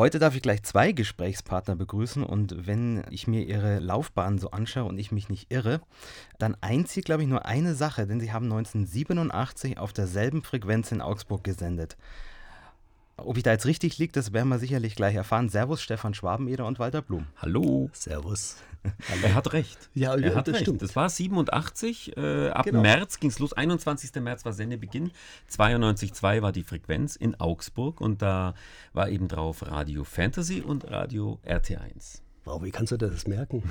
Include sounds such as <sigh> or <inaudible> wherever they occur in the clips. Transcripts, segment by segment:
Heute darf ich gleich zwei Gesprächspartner begrüßen und wenn ich mir ihre Laufbahn so anschaue und ich mich nicht irre, dann eint sie, glaube ich, nur eine Sache, denn sie haben 1987 auf derselben Frequenz in Augsburg gesendet. Ob ich da jetzt richtig liege, das werden wir sicherlich gleich erfahren. Servus, Stefan Schwabeneder und Walter Blum. Hallo. Servus. Er hat recht. Ja, er ja, hat das recht. stimmt. Das war 87. Äh, ab Genau. März ging es los. 21. März war Sendebeginn. 92,2 war die Frequenz in Augsburg. Und da war eben drauf Radio Fantasy und Radio RT1. Wow, wie kannst du dir das merken?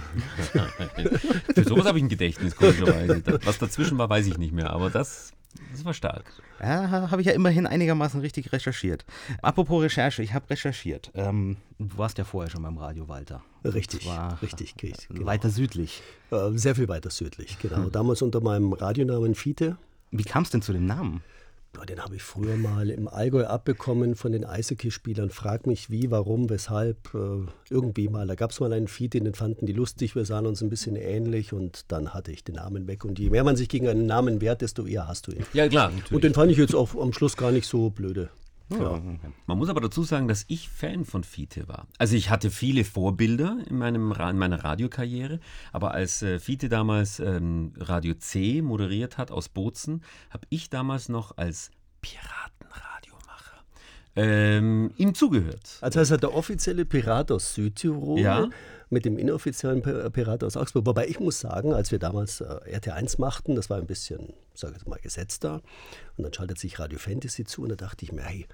<laughs> Für sowas habe ich ein Gedächtnis, komischerweise. <laughs> Was dazwischen war, weiß ich nicht mehr. Aber das, das war stark. Ja, habe ich ja immerhin einigermaßen richtig recherchiert. Apropos Recherche, ich habe recherchiert. Ähm, du warst ja vorher schon beim Radio, Walter. Richtig, zwar richtig, richtig. Genau. Weiter südlich. Äh, sehr viel weiter südlich, genau. Damals unter meinem Radionamen Fiete. Wie kam es denn zu dem Namen? Den habe ich früher mal im Allgäu abbekommen von den Eishockeyspielern. Frag mich wie, warum, weshalb. Äh, irgendwie mal. Da gab es mal einen Fiete, den fanden die lustig. Wir sahen uns ein bisschen ähnlich und dann hatte ich den Namen weg. Und je mehr man sich gegen einen Namen wehrt, desto eher hast du ihn. Ja, klar, natürlich. Und den fand ich jetzt auch am Schluss gar nicht so blöde. Ja. Man muss aber dazu sagen, dass ich Fan von Fiete war. Also ich hatte viele Vorbilder in, meinem, in meiner Radiokarriere, aber als äh, Fiete damals ähm, Radio C moderiert hat aus Bozen, habe ich damals noch als Piratenradiomacher ähm, ihm zugehört. Also heißt er der offizielle Pirat aus Südtirol Ja. mit dem inoffiziellen Pi- Pirat aus Augsburg. Wobei ich muss sagen, als wir damals äh, RT1 machten, das war ein bisschen, sag ich mal, gesetzter. Und dann schaltet sich Radio Fantasy zu und da dachte ich mir, hey,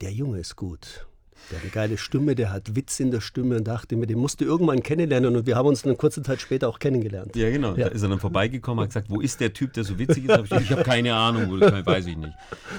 der Junge ist gut. Der hat eine geile Stimme, der hat Witz in der Stimme und dachte mir, den musst du irgendwann kennenlernen. Und wir haben uns dann eine kurze Zeit später auch kennengelernt. Ja, genau. Ja. Da ist er dann vorbeigekommen, hat gesagt, wo ist der Typ, der so witzig ist? Hab ich ich habe keine Ahnung, weiß ich nicht.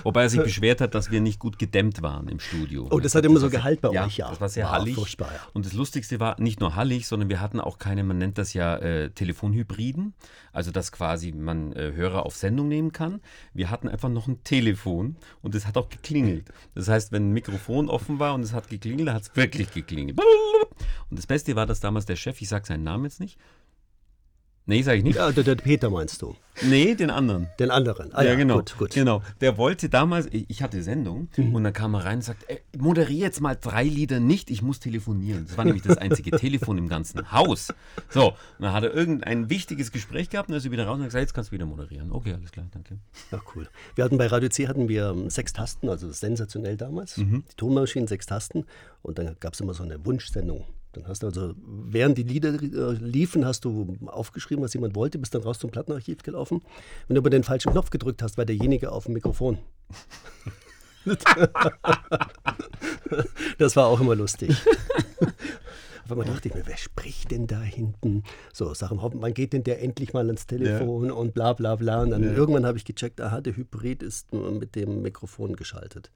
Wobei er sich beschwert hat, dass wir nicht gut gedämmt waren im Studio. Oh, das hat immer so war sehr- Gehalt bei ja, euch, ja. Das war sehr War hallig. furchtbar, ja. Und das Lustigste war nicht nur hallig, sondern wir hatten auch keine, man nennt das ja äh, Telefonhybriden, also dass quasi man äh, Hörer auf Sendung nehmen kann. Wir hatten einfach noch ein Telefon und es hat auch geklingelt. Das heißt, wenn ein Mikrofon offen war und es hat geklingelt, hat es wirklich geklingelt. Und das Beste war, dass damals der Chef, ich sage seinen Namen jetzt nicht, Nee, sage ich nicht. Ja, der, der Peter meinst du. Nee, den anderen. Den anderen. Ah, ja, ja, genau. Gut, gut. genau. Der wollte damals, ich hatte Sendung und dann kam er rein und sagt, ey, moderier jetzt mal drei Lieder nicht, ich muss telefonieren. Das war nämlich das einzige <laughs> Telefon im ganzen Haus. So, und dann hat er irgendein wichtiges Gespräch gehabt und dann ist er wieder raus und hat gesagt, jetzt kannst du wieder moderieren. Okay, alles klar, danke. Ja, cool. Wir hatten bei Radio C hatten wir ähm, sechs Tasten, also sensationell damals. Die Tonmaschinen, sechs Tasten. Und dann gab es immer so eine Wunschsendung. Dann hast du also, während die Lieder äh, liefen, hast du aufgeschrieben, was jemand wollte, bist dann raus zum Plattenarchiv gelaufen. Wenn du aber den falschen Knopf gedrückt hast, war derjenige auf dem Mikrofon. das war auch immer lustig. Auf einmal dachte ich mir, wer spricht denn da hinten? So, Sachen, wann geht denn der endlich mal ans Telefon und bla bla bla. Und dann irgendwann habe ich gecheckt, aha, der Hybrid ist mit dem Mikrofon geschaltet.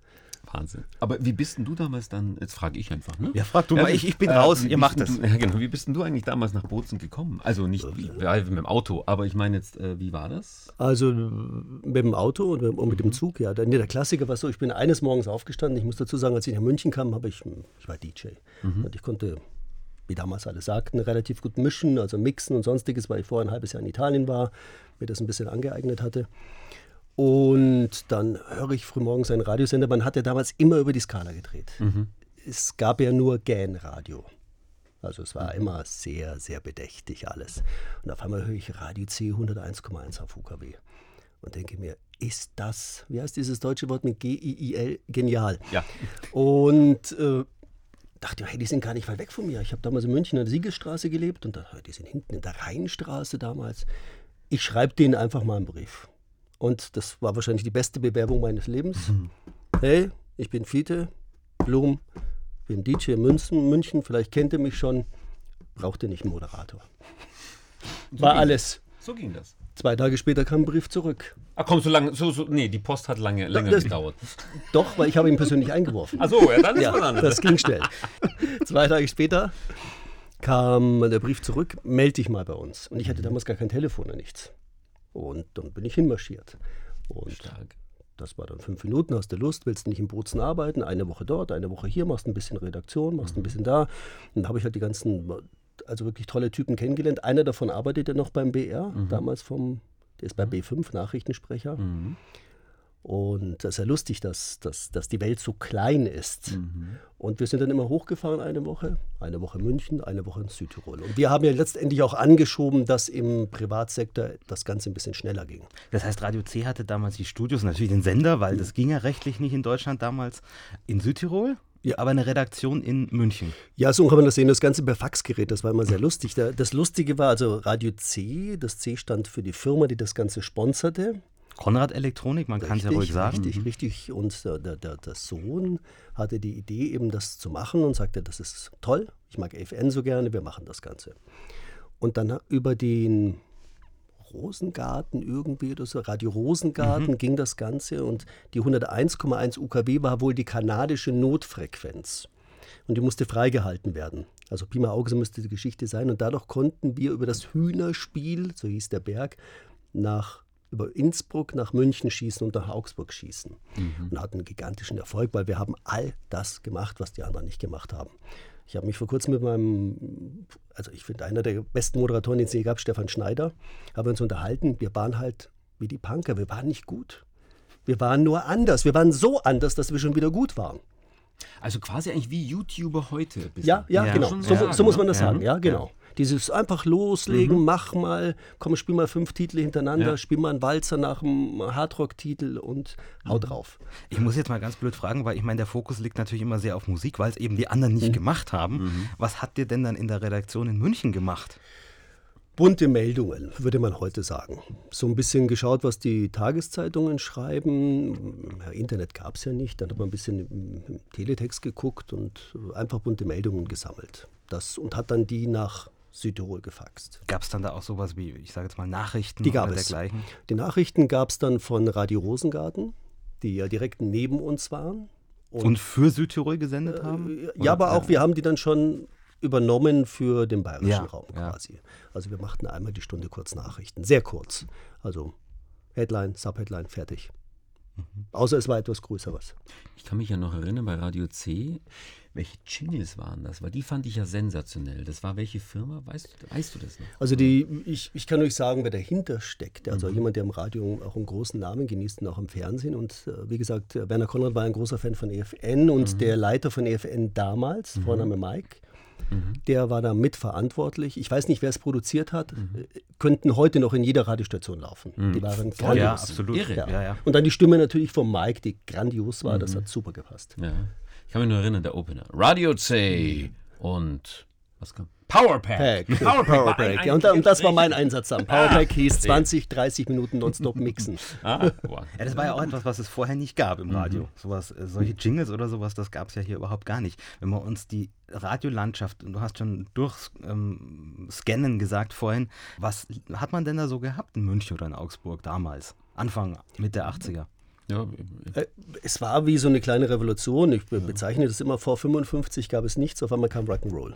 Wahnsinn. Aber wie bist denn du damals dann, jetzt frage ich einfach, ne? Ja, frag du mal, ich- ich bin raus, wie ihr bist macht es. Du, ja, genau. Wie bist denn du eigentlich damals nach Bozen gekommen? Also nicht wie, ja, mit dem Auto, aber ich meine jetzt, äh, wie war das? Also mit dem Auto und mit, und mit dem Zug, ja. Der, nee, der Klassiker war so, ich bin eines Morgens aufgestanden. Ich muss dazu sagen, als ich nach München kam, habe ich, ich war DJ. Und ich konnte, wie damals alle sagten, relativ gut mischen, also mixen und sonstiges, weil ich vorher ein halbes Jahr in Italien war, mir das ein bisschen angeeignet hatte. Und dann höre ich frühmorgens einen Radiosender. Man hat ja damals immer über die Skala gedreht. Es gab ja nur GAN-Radio. Also es war immer sehr, sehr bedächtig alles. Und auf einmal höre ich Radio C 101,1 auf UKW und denke mir, ist das, wie heißt dieses deutsche Wort mit G-I-I-L, genial. Ja. Und äh, dachte, hey, die sind gar nicht weit weg von mir. Ich habe damals in München an der Siegesstraße gelebt und da, die sind hinten in der Rheinstraße damals. Ich schreibe denen einfach mal einen Brief. Und das war wahrscheinlich die beste Bewerbung meines Lebens. Hey, ich bin Fiete Blum, bin DJ in München, München, vielleicht kennt ihr mich schon, braucht ihr nicht einen Moderator. War ging alles. So ging das. Zwei Tage später kam ein Brief zurück. Ach komm, so lange, so, so, nee, die Post hat lange, länger das- gedauert. Doch, weil ich habe ihn persönlich eingeworfen. Ach so, ja, dann ist Ja, anderes. das ging schnell. Zwei Tage später kam der Brief zurück, melde dich mal bei uns. Und ich hatte damals gar kein Telefon und nichts. Und dann bin ich hinmarschiert. Und Stark. das war dann fünf Minuten, hast du Lust, willst nicht in Bozen arbeiten, eine Woche dort, eine Woche hier, machst ein bisschen Redaktion, machst ein bisschen da. Und dann habe ich halt die ganzen, also wirklich tolle Typen kennengelernt. Einer davon arbeitet ja noch beim BR, damals vom, der ist bei B5, Nachrichtensprecher. Und das ist ja lustig, dass, dass, dass die Welt so klein ist. Mhm. Und wir sind dann immer hochgefahren eine Woche, eine Woche München, eine Woche in Südtirol. Und wir haben ja letztendlich auch angeschoben, dass im Privatsektor das Ganze ein bisschen schneller ging. Das heißt, Radio C hatte damals die Studios, natürlich den Sender, weil das ging ja rechtlich nicht in Deutschland damals, in Südtirol. Ja. Aber eine Redaktion in München. Ja, so kann man das sehen. Das Ganze per Faxgerät, das war immer sehr <laughs> lustig. Das Lustige war also Radio C, das C stand für die Firma, die das Ganze sponserte. Konrad Elektronik, man kann es ja ruhig sagen. Richtig, mhm. richtig. Und der, der, der, Sohn hatte die Idee, eben das zu machen und sagte, das ist toll, ich mag FN so gerne, wir machen das Ganze. Und dann über den Rosengarten irgendwie oder so, Radio Rosengarten mhm. ging das Ganze und die 101,1 UKW war wohl die kanadische Notfrequenz. Und die musste freigehalten werden. Also Pi mal Auge, so müsste die Geschichte sein. Und dadurch konnten wir über das Hühnerspiel, so hieß der Berg, nach über Innsbruck nach München schießen und nach Augsburg schießen. Mhm. Und hatten einen gigantischen Erfolg, weil wir haben all das gemacht, was die anderen nicht gemacht haben. Ich habe mich vor kurzem mit meinem, also ich finde einer der besten Moderatoren, den es je gab, Stefan Schneider, haben uns unterhalten. Wir waren halt wie die Punker, wir waren nicht gut. Wir waren nur anders. Wir waren so anders, dass wir schon wieder gut waren. Also quasi eigentlich wie YouTuber heute. Ja, ja, ja, genau. So, so, muss man das ja. sagen. Ja, genau. Dieses einfach loslegen, mhm. mach mal, komm, spiel mal fünf Titel hintereinander, ja. spiel mal einen Walzer nach einem Hardrock-Titel und hau mhm. drauf. Ich muss jetzt mal ganz blöd fragen, weil ich meine, der Fokus liegt natürlich immer sehr auf Musik, weil es eben die anderen nicht mhm. gemacht haben. Mhm. Was habt ihr denn dann in der Redaktion in München gemacht? Bunte Meldungen, würde man heute sagen. So ein bisschen geschaut, was die Tageszeitungen schreiben. Ja, Internet gab es ja nicht. Dann hat man ein bisschen im Teletext geguckt und einfach bunte Meldungen gesammelt. Das, und hat dann die nach Südtirol gefaxt. Gab es dann da auch sowas wie, ich sage jetzt mal, Nachrichten die gab oder dergleichen? Die Nachrichten gab es dann von Radio Rosengarten, die ja direkt neben uns waren. Und, und für Südtirol gesendet äh, haben? Ja, oder? aber auch, wir haben die dann schon übernommen für den bayerischen ja, Raum quasi. Ja. Also wir machten einmal die Stunde kurz Nachrichten, sehr kurz. Also Headline, Subheadline, fertig. Mhm. Außer es war etwas größer was. Ich kann mich ja noch erinnern, bei Radio C welche Jingles waren das? Weil die fand ich ja sensationell. Das war welche Firma? Weißt, weißt du das noch? Also die, ich, ich kann euch sagen, wer dahinter steckt. Also mhm. jemand, der im Radio auch einen großen Namen genießt und auch im Fernsehen. Und äh, wie gesagt, Werner Konrad war ein großer Fan von EFN und mhm. der Leiter von EFN damals, mhm. Vorname Mike, Mhm. Der war da mitverantwortlich. Ich weiß nicht, wer es produziert hat. Mhm. Könnten heute noch in jeder Radiostation laufen. Mhm. Die waren grandios. Ja, absolut. Irre. Ja. Ja, Und dann die Stimme natürlich von Mike, die grandios war. Das mhm. hat super gepasst. Ja. Ich kann mich nur erinnern, der Opener. Radio C und was kam? Powerpack. Powerpack. Powerpack. Ja, und, und, das war mein Einsatz dann. Powerpack ah, hieß 20, 30 Minuten nonstop mixen. Ah, <laughs> ja, das war ja auch etwas, was es vorher nicht gab im Radio. Mhm. Sowas, äh, solche Jingles oder sowas, das gab es ja hier überhaupt gar nicht. Wenn wir uns die Radiolandschaft, du hast schon durchscannen ähm, gesagt vorhin, was hat man denn da so gehabt in München oder in Augsburg damals? Anfang, Mitte der 80er? Ja, äh, es war wie so eine kleine Revolution. Ich bezeichne das immer vor 55 gab es nichts, auf einmal kam Rock'n'Roll.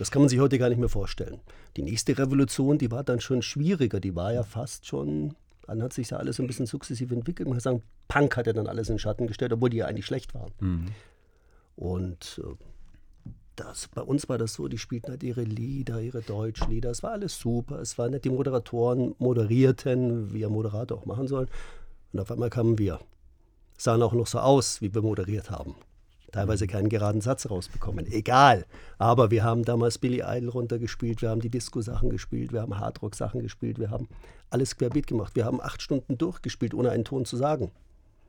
Das kann man sich heute gar nicht mehr vorstellen. Die nächste Revolution, die war dann schon schwieriger. Die war ja fast schon, dann hat sich ja alles ein bisschen sukzessiv entwickelt. Man kann sagen, Punk hat ja dann alles in Schatten gestellt, obwohl die ja eigentlich schlecht waren. Mhm. Und äh, das, bei uns war das so, die spielten halt ihre Lieder, ihre Deutschlieder. Es war alles super. Es war nicht, die Moderatoren moderierten, wie ein Moderator auch machen soll. Und auf einmal kamen wir. Sahen auch noch so aus, wie wir moderiert haben. Teilweise keinen geraden Satz rausbekommen. Egal. Aber wir haben damals Billy Idol runtergespielt, wir haben die Disco-Sachen gespielt, wir haben Hardrock-Sachen gespielt, wir haben alles querbeet gemacht. Wir haben acht Stunden durchgespielt, ohne einen Ton zu sagen.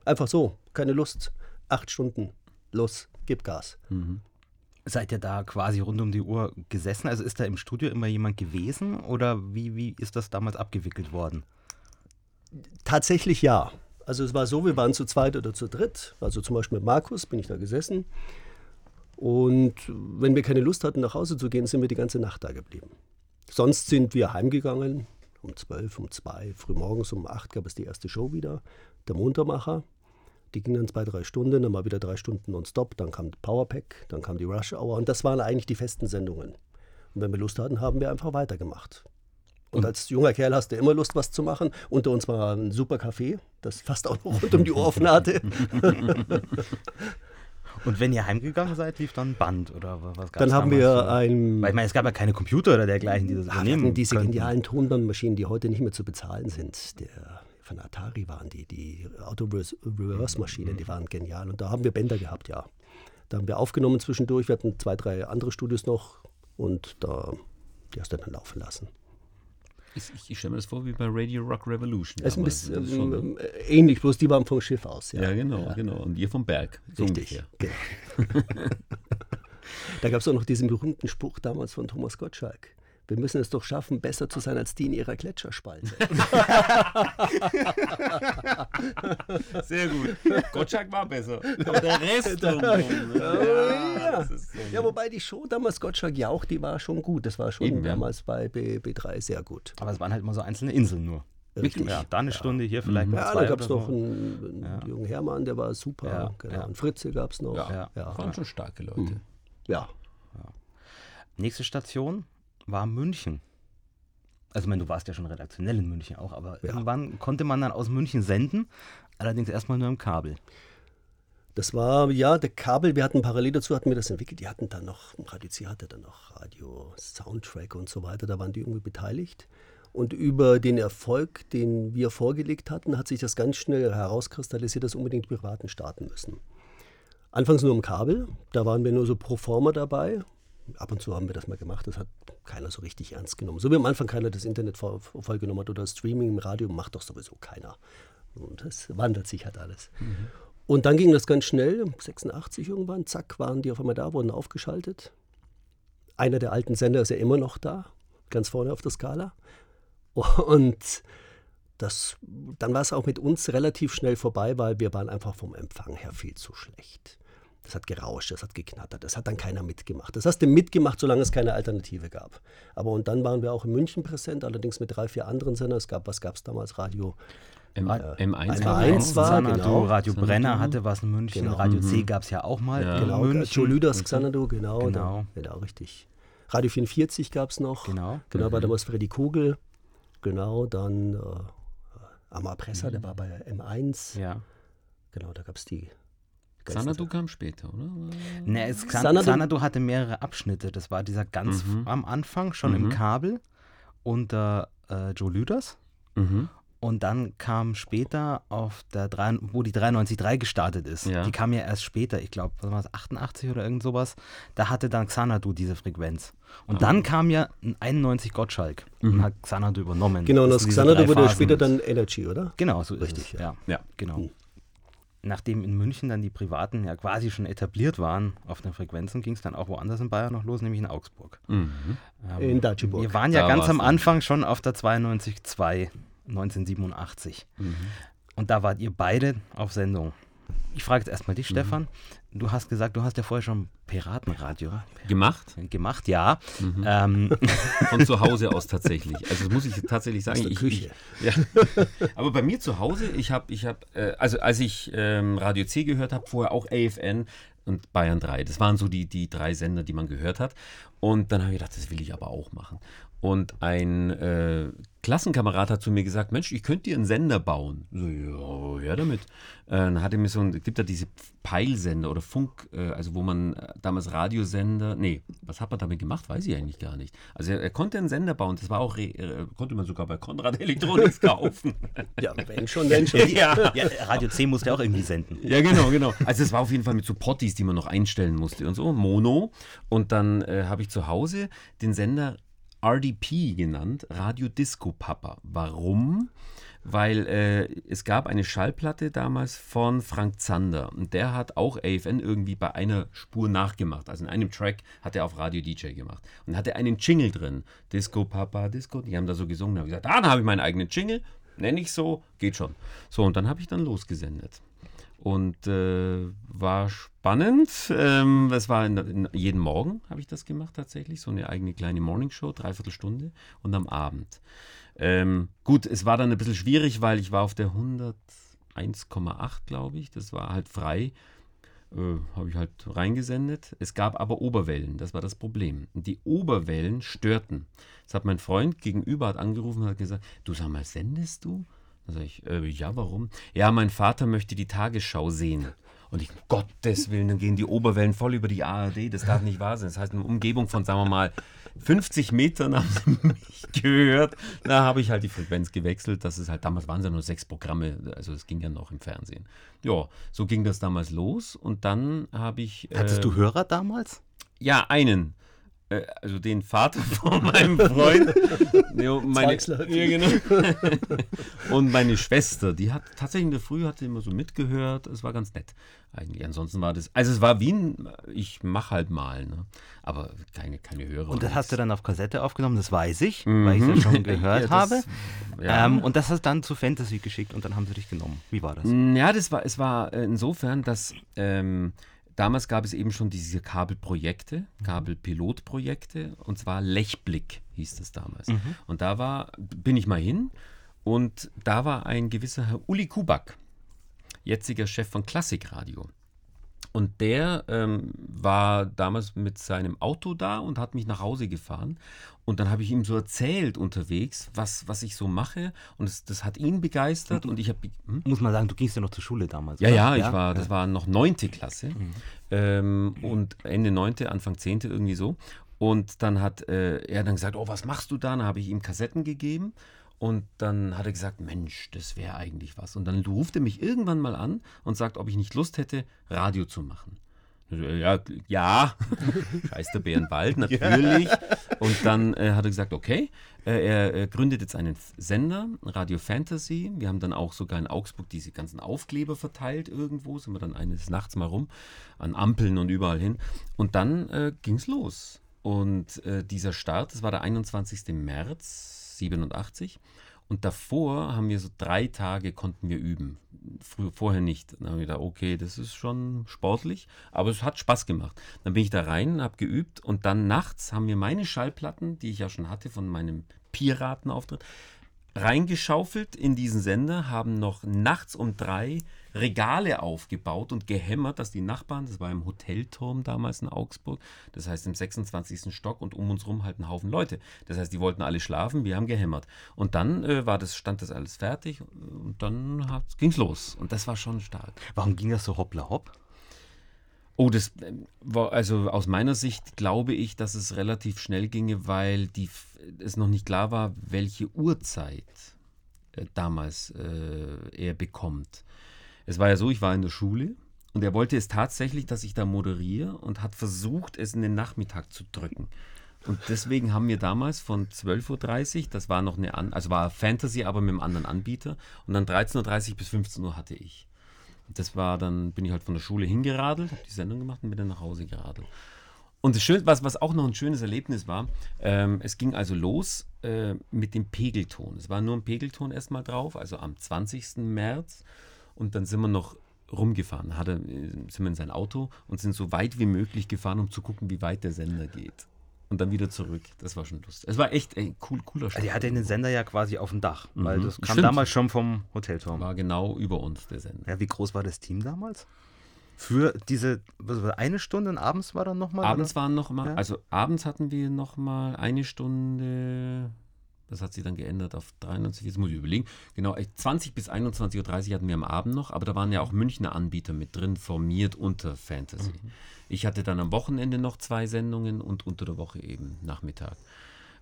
Einfach so, keine Lust. Acht Stunden, los, gib Gas. Mhm. Seid ihr da quasi rund um die Uhr gesessen? Also ist da im Studio immer jemand gewesen oder wie, wie ist das damals abgewickelt worden? Tatsächlich ja. Also es war so, wir waren zu zweit oder zu dritt. Also zum Beispiel mit Markus bin ich da gesessen. Und wenn wir keine Lust hatten, nach Hause zu gehen, sind wir die ganze Nacht da geblieben. Sonst sind wir heimgegangen, um zwölf, um zwei, frühmorgens um acht gab es die erste Show wieder, der Muntermacher. Die ging dann zwei, drei Stunden, dann mal wieder drei Stunden nonstop, dann kam Powerpack, dann kam die Rush Hour und das waren eigentlich die festen Sendungen. Und wenn wir Lust hatten, haben wir einfach weitergemacht. Und als junger Kerl hast du immer Lust, was zu machen. Unter uns war ein super Café, das fast auch noch rund um die Uhr offen hatte. <laughs> Und wenn ihr heimgegangen seid, lief dann Band oder was gab Dann haben wir ein. Weil ich meine, es gab ja keine Computer oder dergleichen, die das übernehmen. Diese könnten. genialen Tonbandmaschinen, die heute nicht mehr zu bezahlen sind. Der von Atari waren die, die Auto-Reverse-Maschinen, die waren genial. Und da haben wir Bänder gehabt, ja. Da haben wir aufgenommen zwischendurch. Wir hatten zwei, drei andere Studios noch und da die hast du dann laufen lassen. Ich, ich stelle mir das vor wie bei Radio Rock Revolution. Das ist ein bisschen schon, ne? Äh, ähnlich, bloß die waren vom Schiff aus. Ja, ja genau, ja. genau. Und ihr vom Berg. So Richtig, genau. <laughs> da gab es auch noch diesen berühmten Spruch damals von Thomas Gottschalk wir müssen es doch schaffen, besser zu sein als die in ihrer Gletscherspalte. <laughs> Sehr gut. Gottschalk war besser. Aber der Rest <laughs> drumherum. Ja, ja. So ja, wobei die Show damals Gottschalk ja auch, die war schon gut. Das war schon Eben, damals ja. bei B, B3 sehr gut. Aber es waren halt immer so einzelne Inseln nur. Richtig. Ja, da eine Stunde, hier vielleicht mhm. Ja, da gab es noch einen, einen jungen Hermann, der war super. Ja, genau. Und Fritze gab es noch. Ja, ja. waren schon starke Leute. Mhm. Ja. Nächste Station, war München. Also, ich meine, du warst ja schon redaktionell in München auch, aber ja. irgendwann konnte man dann aus München senden, allerdings erstmal nur im Kabel. Das war, ja, der Kabel, wir hatten parallel dazu, hatten wir das entwickelt. Die hatten dann noch, Radio C hatte dann noch Radio, Soundtrack und so weiter, da waren die irgendwie beteiligt. Und über den Erfolg, den wir vorgelegt hatten, hat sich das ganz schnell herauskristallisiert, dass unbedingt die Privaten starten müssen. Anfangs nur im Kabel, da waren wir nur so pro forma dabei, ab und zu haben wir das mal gemacht, das hat keiner so richtig ernst genommen. So wie am Anfang keiner das Internet vollgenommen hat oder Streaming im Radio macht doch sowieso keiner. Und das wandelt sich halt alles. Mhm. Und dann ging das ganz schnell, 86 irgendwann, zack, waren die auf einmal da, wurden aufgeschaltet. Einer der alten Sender ist ja immer noch da, ganz vorne auf der Skala. Und das, dann war es auch mit uns relativ schnell vorbei, weil wir waren einfach vom Empfang her viel zu schlecht. Das hat gerauscht, das hat geknattert, das hat dann keiner mitgemacht. Das hast du mitgemacht, solange es keine Alternative gab. Aber und dann waren wir auch in München präsent, allerdings mit drei, vier anderen Sendern. Es gab, was gab es damals? Radio M äh, M1, M1 war, Xanadu, genau. Radio Brenner hatte was in München, genau. Radio C mhm. gab es ja auch mal ja. Genau, München. Joe Lüders, Xanadu, genau. Genau. Da, genau, richtig. Radio 44 gab es noch. Genau. Genau, mhm. war damals Freddy Kugel. Genau, dann äh, Amar Presser, mhm. der war bei M1. Ja. Genau, da gab es die Xanadu kam später, oder? Nee, es, Xanadu, Xanadu hatte mehrere Abschnitte. Das war dieser ganz mhm. am Anfang, schon mhm. im Kabel, unter äh, Joe Lüders. Mhm. Und dann kam später auf der, 3, wo die 93.3 gestartet ist, ja. die kam ja erst später, ich glaube, was war das, 88 oder irgend sowas, da hatte dann Xanadu diese Frequenz. Und oh. dann kam ja 91 Gottschalk mhm. und hat Xanadu übernommen. Genau, und das Xanadu wurde später dann Energy, oder? Genau, so Richtig, ist es. Ja, ja. genau. Mhm nachdem in München dann die Privaten ja quasi schon etabliert waren auf den Frequenzen, ging es dann auch woanders in Bayern noch los, nämlich in Augsburg. Mhm. Ähm, in Datschiburg. Wir waren ja da ganz am Anfang schon auf der 92.2 1987. Mhm. Und da wart ihr beide auf Sendung. Ich frage jetzt erstmal dich, mhm. Stefan. Du hast gesagt, du hast ja vorher schon Piratenradio gemacht. Gemacht, ja. Mhm. Ähm. <laughs> Von zu Hause aus tatsächlich. Also das muss ich tatsächlich sagen. Aus der ich, Küche. Ich, ja. <laughs> Aber bei mir zu Hause, ich habe, ich habe, äh, also als ich ähm, Radio C gehört habe, vorher auch AFN und Bayern 3. Das waren so die, die drei Sender, die man gehört hat. Und dann habe ich gedacht, das will ich aber auch machen. Und ein äh, Klassenkamerad hat zu mir gesagt, Mensch, ich könnte dir einen Sender bauen. So, ja, ja damit. Äh, dann hat er mir so ein, gibt da diese Peilsender oder Funk, äh, also wo man äh, damals Radiosender, nee, was hat man damit gemacht, weiß ich eigentlich gar nicht. Also er, er konnte einen Sender bauen, das war auch, äh, konnte man sogar bei Konrad Elektronics <laughs> kaufen. ja, wenn schon, wenn schon. <laughs> ja. ja. Radio C musste auch irgendwie senden. Ja, genau, genau. Also es war auf jeden Fall mit so Potties, die man noch einstellen musste und so, Mono. Und dann äh, habe ich zu Hause den Sender RDP genannt, Radio Disco Papa. Warum? Weil äh, es gab eine Schallplatte damals von Frank Zander und der hat auch AFN irgendwie bei einer Spur nachgemacht. Also in einem Track hat er auf Radio DJ gemacht und hatte einen Jingle drin. Disco Papa, Disco. Die haben da so gesungen. Da habe ich gesagt, ah, dann habe ich meinen eigenen Jingle. Nenne ich so, geht schon. So, und dann habe ich dann losgesendet und äh, war spannend. Ähm, das war in, in, jeden Morgen habe ich das gemacht tatsächlich, so eine eigene kleine Morningshow, dreiviertel Stunde und am Abend. Ähm, gut, es war dann ein bisschen schwierig, weil ich war auf der 101,8 glaube ich, das war halt frei. Äh, habe ich halt reingesendet. Es gab aber Oberwellen, das war das Problem. Die Oberwellen störten. Das hat mein Freund gegenüber hat angerufen und hat gesagt, du sag mal, sendest du? Da sage ich, äh, ja, warum? Ja, mein Vater möchte die Tagesschau sehen. Und ich, um Gottes Willen, dann gehen die Oberwellen voll über die ARD. Das darf nicht wahr sein. Das heißt, eine Umgebung von, sagen wir mal, 50 Metern haben sie <laughs> mich gehört. Da habe ich halt die Frequenz gewechselt. Das ist halt, damals waren es ja nur sechs Programme, also es ging ja noch im Fernsehen. Ja, so ging das damals los. Und dann habe ich. Hattest äh, du Hörer damals? Ja, einen. Äh, Also den Vater <laughs> von meinem Freund. Ja, und meine, ja, genau. <laughs> Und meine Schwester, die hat tatsächlich in der Früh hat sie immer so mitgehört. Es war ganz nett eigentlich. Ansonsten war das, also es war wie ein, ich mache halt mal, ne? aber keine, keine Hörer. Und das hast du dann auf Kassette aufgenommen, das weiß ich, weil ich es ja schon gehört <laughs> Ja, das- habe. Ähm, und das hast du dann zu Fantasy geschickt und dann haben sie dich genommen. Wie war das? Ja, das war, es war äh, insofern, dass ähm, damals gab es eben schon diese Kabelprojekte, Kabelpilotprojekte, und zwar Lechblick hieß das damals. Und da war, bin ich mal hin und da war ein gewisser Herr Uli Kubak, jetziger Chef von Klassikradio. Und der ähm, war damals mit seinem Auto da und hat mich nach Hause gefahren. Und dann habe ich ihm so erzählt unterwegs, was, was ich so mache. Und das, das hat ihn begeistert. Und ich habe. Hm? Muss man sagen, du gingst ja noch zur Schule damals. Ja, oder? ja, ich war, das war noch neunte Klasse. Ähm, und Ende neunte, Anfang zehnte irgendwie so. Und dann hat äh, er dann gesagt, oh, was machst du da? Dann habe ich ihm Kassetten gegeben. Und dann hat er gesagt, Mensch, das wäre eigentlich was. Und dann ruft er mich irgendwann mal an und sagt, ob ich nicht Lust hätte, Radio zu machen. Ja, ja. <laughs> scheiß der Bärenwald, natürlich. Und dann äh, hat er gesagt, okay, äh, er, er gründet jetzt einen Sender, Radio Fantasy. Wir haben dann auch sogar in Augsburg diese ganzen Aufkleber verteilt irgendwo, sind wir dann eines Nachts mal rum, an Ampeln und überall hin. Und dann äh, ging es los. Und äh, dieser Start, das war der 21. März 87. Und davor haben wir so drei Tage konnten wir üben. Früher, vorher nicht. Dann haben wir gedacht, okay, das ist schon sportlich, aber es hat Spaß gemacht. Dann bin ich da rein, habe geübt und dann nachts haben wir meine Schallplatten, die ich ja schon hatte von meinem Piratenauftritt, reingeschaufelt in diesen Sender, haben noch nachts um drei Regale aufgebaut und gehämmert, dass die Nachbarn, das war im Hotelturm damals in Augsburg, das heißt im 26. Stock und um uns rum halt ein Haufen Leute. Das heißt, die wollten alle schlafen, wir haben gehämmert. Und dann äh, war das, stand das alles fertig und dann ging es los. Und das war schon stark. Warum ging das so hoppla hopp? Oh, das ähm, war, also aus meiner Sicht glaube ich, dass es relativ schnell ginge, weil die, es noch nicht klar war, welche Uhrzeit äh, damals äh, er bekommt. Es war ja so, ich war in der Schule und er wollte es tatsächlich, dass ich da moderiere und hat versucht, es in den Nachmittag zu drücken. Und deswegen haben wir damals von 12.30 Uhr, das war noch eine, an, also war Fantasy, aber mit einem anderen Anbieter, und dann 13.30 Uhr bis 15 Uhr hatte ich. Das war dann, bin ich halt von der Schule hingeradelt, habe die Sendung gemacht und bin dann nach Hause geradelt. Und das Schöne, was, was auch noch ein schönes Erlebnis war, ähm, es ging also los äh, mit dem Pegelton. Es war nur ein Pegelton erstmal drauf, also am 20. März. Und dann sind wir noch rumgefahren, hatte, äh, sind wir in sein Auto und sind so weit wie möglich gefahren, um zu gucken, wie weit der Sender geht. Und dann wieder zurück. Das war schon lustig. Es war echt ey, cool, cooler Also ihr hattet den Sender ja quasi auf dem Dach, weil Mhm. das kam Stimmt. damals schon vom Hotelturm. War genau über uns, der Sender. Ja, wie groß war das Team damals? Für diese was war, eine Stunde und abends war dann nochmal? Abends waren noch mal, Ja. also abends hatten wir noch mal eine Stunde, das hat sich dann geändert auf 93, jetzt muss ich überlegen, genau, äh, 20 bis 21.30 Uhr hatten wir am Abend noch, aber da waren ja auch Münchner Anbieter mit drin, formiert unter Fantasy. Mhm. Ich hatte dann am Wochenende noch zwei Sendungen und unter der Woche eben Nachmittag.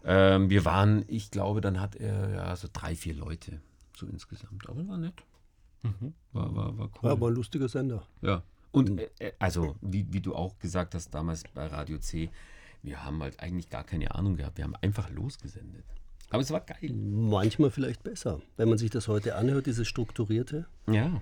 Ähm, wir waren, ich glaube, dann hat er ja so drei, vier Leute so insgesamt, aber war nett. Mhm. War, war, war cool. Ja, war ein lustiger Sender. Ja. Und äh, äh, also, wie, wie du auch gesagt hast, damals bei Radio C, wir haben halt eigentlich gar keine Ahnung gehabt. Wir haben einfach losgesendet. Aber es war geil. Manchmal vielleicht besser. Wenn man sich das heute anhört, dieses Strukturierte. Ja.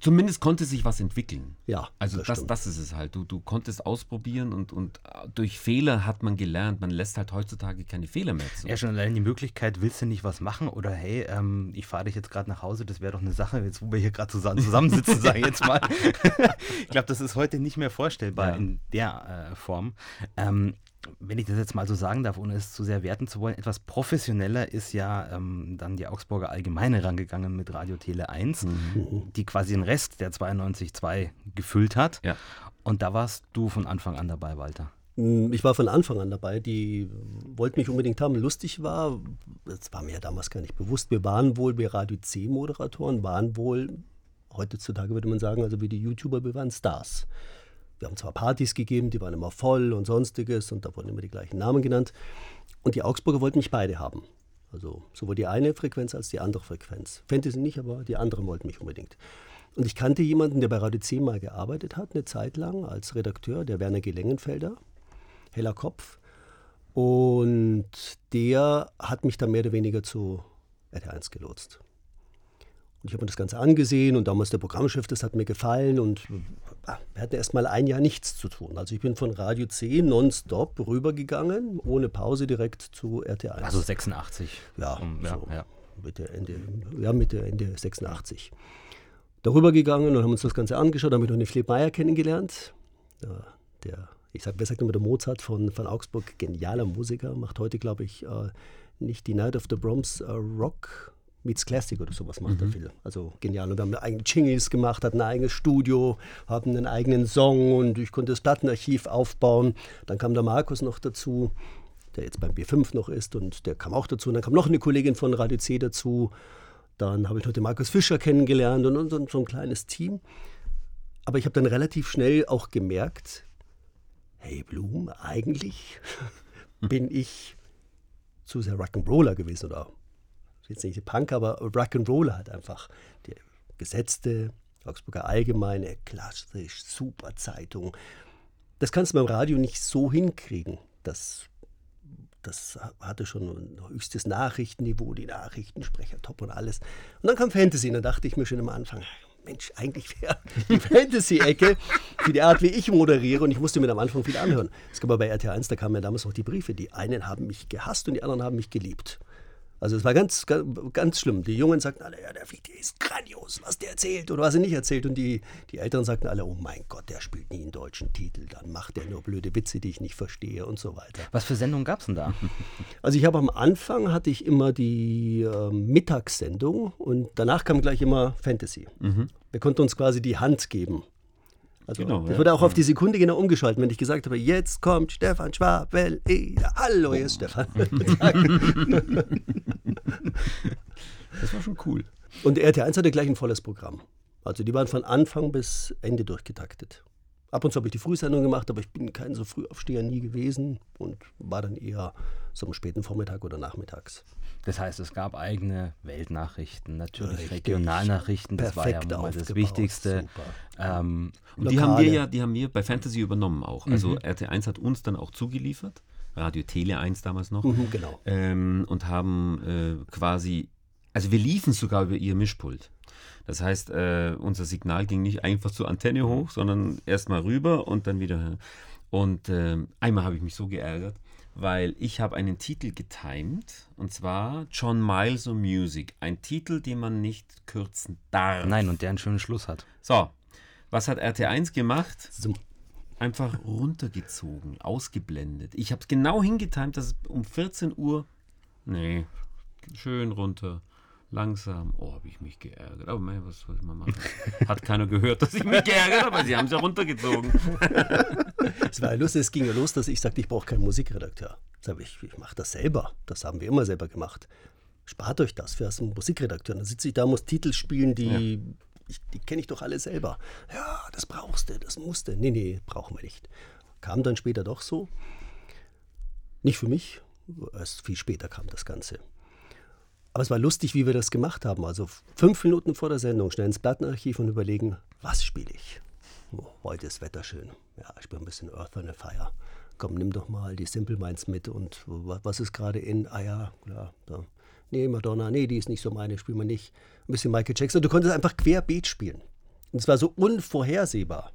Zumindest konnte sich was entwickeln. Ja, Also das das, das ist es halt. Du, du konntest ausprobieren und, und durch Fehler hat man gelernt. Man lässt halt heutzutage keine Fehler mehr zu. Ja, schon allein die Möglichkeit, willst du nicht was machen oder hey, ähm, ich fahre dich jetzt gerade nach Hause, das wäre doch eine Sache, jetzt wo wir hier gerade zusammen, zusammensitzen, sage ich jetzt mal. <laughs> ich glaube, das ist heute nicht mehr vorstellbar Ja. in der äh, Form. Ähm, wenn ich das jetzt mal so sagen darf, ohne es zu sehr werten zu wollen, etwas professioneller ist ja ähm, dann die Augsburger Allgemeine rangegangen mit Radio Tele 1, die quasi den Rest der 92.2 gefüllt hat. Ja. Und da warst du von Anfang an dabei, Walter. Mm, Ich war von Anfang an dabei. Die wollten mich unbedingt haben. Lustig war, das war mir ja damals gar nicht bewusst, wir waren wohl, wir Radio C-Moderatoren, waren wohl heutzutage würde man sagen, also wie die YouTuber, wir waren Stars. Wir haben zwar Partys gegeben, die waren immer voll und sonstiges und da wurden immer die gleichen Namen genannt. Und die Augsburger wollten mich beide haben. Also sowohl die eine Frequenz als die andere Frequenz. Fantasy nicht, aber die anderen wollten mich unbedingt. Und ich kannte jemanden, der bei Radio 10 mal gearbeitet hat, eine Zeit lang als Redakteur, der Werner Gelengenfelder, heller Kopf. Und der hat mich dann mehr oder weniger zu RT1 gelotst. Und ich habe mir das Ganze angesehen und damals der Programmchef, das hat mir gefallen und wir hatten erst mal ein Jahr nichts zu tun. Also ich bin von Radio 10 nonstop rübergegangen, ohne Pause direkt zu RT1. Also 86. Ja, Um, ja, so ja. Mitte, Ende, ja, Ende 86. Darüber gegangen und haben uns das Ganze angeschaut, haben wir noch den Philipp Meyer kennengelernt. Ja, der, ich sag, wer sagt immer der Mozart von, von Augsburg, genialer Musiker, macht heute, glaube ich, äh, nicht die Night of the Proms äh, Rock meets Classic oder sowas macht er viel. Also genial. Und wir haben eigene Jingles gemacht, hatten ein eigenes Studio, haben einen eigenen Song und ich konnte das Plattenarchiv aufbauen. Dann kam der Markus noch dazu, der jetzt beim B5 noch ist und der kam auch dazu. Und dann kam noch eine Kollegin von Radio C dazu. Dann habe ich noch den Markus Fischer kennengelernt und, und, und so ein kleines Team. Aber ich habe dann relativ schnell auch gemerkt, hey Blum, eigentlich <laughs> bin ich zu sehr Rock'n'Roller gewesen oder jetzt nicht Punk, aber Rock'n'Roller halt einfach. Die gesetzte Augsburger Allgemeine, klassisch, super Zeitung. Das kannst du beim Radio nicht so hinkriegen. Das, das hatte schon ein höchstes Nachrichtenniveau, die Nachrichtensprecher top und alles. Und dann kam Fantasy und dann dachte ich mir schon am Anfang, Mensch, eigentlich wäre die Fantasy-Ecke für die Art, wie ich moderiere. Und ich musste mir am Anfang viel anhören. Es gab aber bei RT 1, da kamen ja damals noch die Briefe. Die einen haben mich gehasst und die anderen haben mich geliebt. Also es war ganz, ganz, ganz schlimm. Die Jungen sagten alle, ja, der Fiete ist grandios, was der erzählt oder was er nicht erzählt. Und die, die Älteren sagten alle, oh mein Gott, der spielt nie einen deutschen Titel, dann macht er nur blöde Witze, die ich nicht verstehe und so weiter. Was für Sendungen gab es denn da? <laughs> Also ich habe am Anfang hatte ich immer die äh, Mittagssendung und danach kam gleich immer Fantasy. Wir konnten uns quasi die Hand geben. Also Genau, das ja. wurde auch auf die Sekunde genau umgeschaltet, wenn ich gesagt habe, jetzt kommt Stefan Schwabel, Eder. hallo, hier ist Stefan. <laughs> Das war schon cool. Und RT1 hatte gleich ein volles Programm. Also die waren von Anfang bis Ende durchgetaktet. Ab und zu habe ich die Frühsendung gemacht, aber ich bin kein so Frühaufsteher nie gewesen und war dann eher so am späten Vormittag oder nachmittags. Das heißt, es gab eigene Weltnachrichten, natürlich Richtig. Regionalnachrichten, das war ja Perfekt mal das Wichtigste. Ähm, Und die haben wir ja, die haben wir bei Fantasy übernommen auch. Also RT1 hat uns dann auch zugeliefert, Radio Tele 1 damals noch, Mhm, genau. ähm, und haben äh, quasi, also wir liefen sogar über ihr Mischpult. Das heißt, äh, unser Signal ging nicht einfach zur Antenne hoch, sondern erstmal rüber und dann wieder. Und ähm, einmal habe ich mich so geärgert, weil ich habe einen Titel getimed und zwar John Miles of Music. Ein Titel, den man nicht kürzen darf. nein, und der einen schönen Schluss hat. So, was hat RT1 gemacht? So. Einfach runtergezogen, ausgeblendet. Ich habe es genau hingetimt, dass es um 14 Uhr. Nee, schön runter. Langsam. Oh, habe ich mich geärgert. Aber mei, was soll ich mal machen? Hat keiner gehört, dass ich mich geärgert habe, weil sie haben es ja runtergezogen. <laughs> Es war ja lustig, es ging ja los, dass ich sagte, ich brauche keinen Musikredakteur. Ich sage, ich, mache das selber. Das haben wir immer selber gemacht. Spart euch das für einen Musikredakteur. Dann sitze ich da, muss Titel spielen, die, ich, die kenne ich doch alle selber. Ja, das brauchst du, das musst du. Nee, nee, brauchen wir nicht. Kam dann später doch so. Nicht für mich, erst viel später kam das Ganze. Aber es war lustig, wie wir das gemacht haben. Also fünf Minuten vor der Sendung schnell ins Plattenarchiv und überlegen, was spiele ich? Oh, heute ist Wetter schön. Ja, ich spiele ein bisschen Earth on a Fire. Komm, nimm doch mal die Simple Minds mit und wa- was ist gerade in? Ah ja, klar. Da. Nee, Madonna, nee, die ist nicht so meine, spielen wir nicht. Ein bisschen Michael Jackson. Du konntest einfach querbeet spielen. Und es war so unvorhersehbar,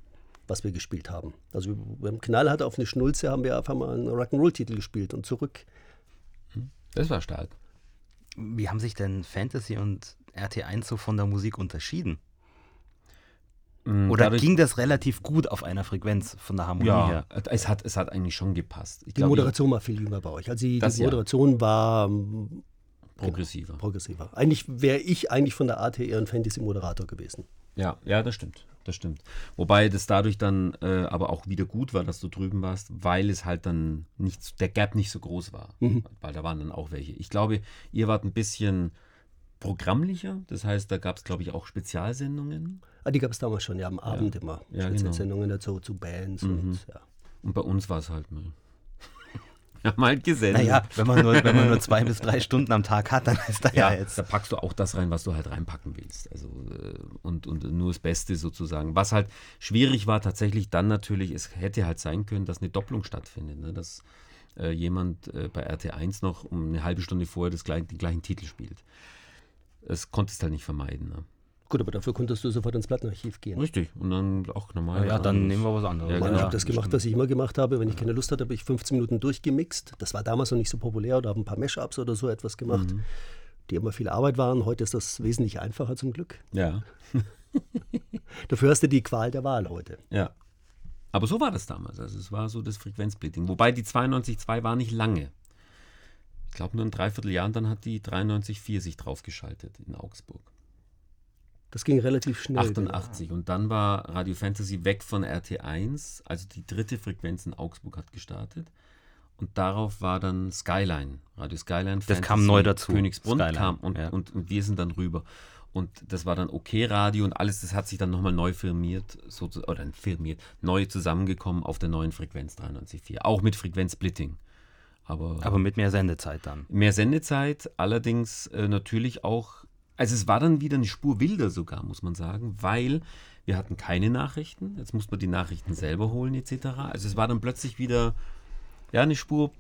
was wir gespielt haben. Also beim Knallhart auf eine Schnulze haben wir einfach mal einen Rock'n'Roll-Titel gespielt und zurück. Das war stark. Wie haben sich denn Fantasy und RT1 so von der Musik unterschieden? Mm, Oder dadurch- ging das relativ gut auf einer Frequenz von der Harmonie Ja, her? es hat, es hat eigentlich schon gepasst. Ich Die glaube, Moderation war viel jünger bei euch. Also die, Das die ja. Moderation war ähm, progressiver. progressiver. Eigentlich wäre ich eigentlich von der Art her eher ein Fantasy-Moderator gewesen. Ja, ja, das stimmt. Das stimmt. Wobei das dadurch dann äh, aber auch wieder gut war, dass du drüben warst, weil es halt dann nicht, der Gap nicht so groß war. Weil da waren dann auch welche. Ich glaube, ihr wart ein bisschen programmlicher. Das heißt, da gab es, glaube ich, auch Spezialsendungen. Ah, die gab es damals schon, ja, am Abend Ja. immer. Ja, Spezialsendungen dazu zu Bands Mhm. und ja. Und bei uns war es halt mal. Wir haben halt gesendet. Naja, wenn man, nur, wenn man nur zwei bis drei Stunden am Tag hat, dann ist da ja, Ja, jetzt. da packst du auch das rein, was du halt reinpacken willst. Also äh, und, und nur das Beste sozusagen. Was halt schwierig war tatsächlich dann natürlich, es hätte halt sein können, dass eine Doppelung stattfindet. Ne? Dass äh, jemand äh, bei RT1 noch um eine halbe Stunde vorher das gleich, den gleichen Titel spielt. Das konntest du halt nicht vermeiden. Ne? Gut, aber dafür konntest du sofort ins Plattenarchiv gehen. Richtig. Und dann auch normal. Ja, dann nehmen wir was anderes. Ja, Ich genau. habe das gemacht, was ich immer gemacht habe. Wenn ich keine Lust hatte, habe ich 15 Minuten durchgemixt. Das war damals noch nicht so populär oder habe ein paar Mashups oder so etwas gemacht, Mhm. die immer viel Arbeit waren. Heute ist das wesentlich einfacher zum Glück. Ja. <laughs> Dafür hast du die Qual der Wahl heute. Ja. Aber so war das damals. Also es war so das Frequenzsplitting. Wobei die 92.2 war nicht lange. Ich glaube nur ein Dreivierteljahr und dann hat die 93.4 sich draufgeschaltet in Augsburg. Das ging relativ schnell. 88. Und dann war Radio Fantasy weg von RT1. Also die dritte Frequenz in Augsburg hat gestartet. Und darauf war dann Skyline. Radio Skyline. Das kam neu dazu. Königsbrunn Skyline, kam und, ja. und, und wir sind dann rüber. Und das war dann OK Radio und alles, das hat sich dann nochmal neu firmiert, so, oder firmiert, neu zusammengekommen auf der neuen Frequenz 93.4. Auch mit Frequenzsplitting. Aber, Aber mit mehr Sendezeit dann. mehr Sendezeit, allerdings äh, natürlich auch, also es war dann wieder eine Spur wilder sogar, muss man sagen, weil wir hatten keine Nachrichten, jetzt musste man die Nachrichten selber holen etc. Also es war dann plötzlich wieder, ja, eine Spur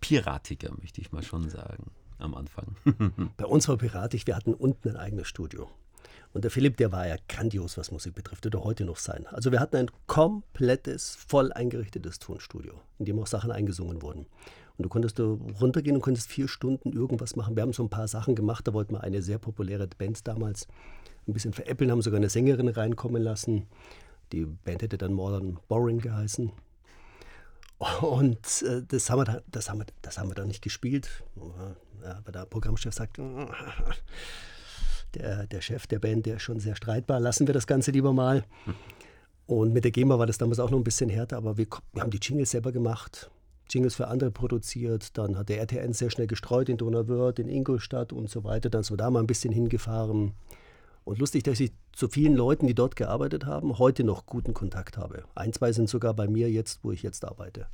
piratiger, möchte ich mal schon sagen, am Anfang. <laughs> Bei uns war piratisch, wir hatten unten ein eigenes Studio. Und der Philipp, der war ja grandios, was Musik betrifft, wird er heute noch sein. Also wir hatten ein komplettes, voll eingerichtetes Tonstudio, in dem auch Sachen eingesungen wurden. Und du konntest da runtergehen und konntest vier Stunden irgendwas machen. Wir haben so ein paar Sachen gemacht, da wollten wir eine sehr populäre Band damals ein bisschen veräppeln, haben sogar eine Sängerin reinkommen lassen. Die Band hätte dann Modern Boring geheißen. Und äh, das, haben wir dann, das, haben wir, das haben wir dann nicht gespielt. Ja, aber der Programmchef sagt, der, der Chef der Band, der ist schon sehr streitbar, lassen wir das Ganze lieber mal. Und mit der GEMA war das damals auch noch ein bisschen härter, aber wir, wir haben die Jingles selber gemacht. Jingles für andere produziert, dann hat der RTN sehr schnell gestreut in Donauwörth, in Ingolstadt und so weiter. Dann sind wir da mal ein bisschen hingefahren. Und lustig, dass ich zu vielen Leuten, die dort gearbeitet haben, heute noch guten Kontakt habe. Ein, zwei sind sogar bei mir jetzt, wo ich jetzt arbeite.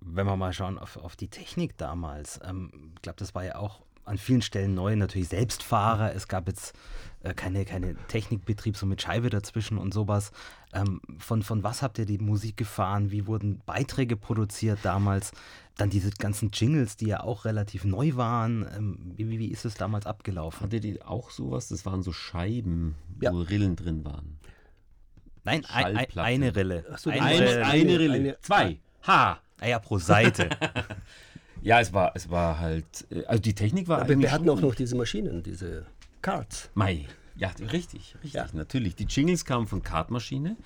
Wenn wir mal schauen auf, auf die Technik damals, ähm, ich glaube, das war ja auch an vielen Stellen neu, natürlich Selbstfahrer. Es gab jetzt äh, keine, keine Technikbetrieb so mit Scheibe dazwischen und sowas. Ähm, von, von was habt ihr die Musik gefahren? Wie wurden Beiträge produziert damals? Dann diese ganzen Jingles, die ja auch relativ neu waren. Ähm, wie, wie, ist es damals abgelaufen? Hattet ihr auch sowas? Das waren so Scheiben, Ja. wo Rillen drin waren. Nein, ein, ein, eine Rille. So, eine, Eine- Rille. eine Rille. Zwei. Ha! Ah ja, pro Seite. <laughs> Ja, es war, es war halt, äh, also die Technik war Aber wir hatten auch noch diese Maschinen, diese Cards. Mai. Ja, richtig, richtig, Ja. natürlich. Die Jingles kamen von Kartmaschine.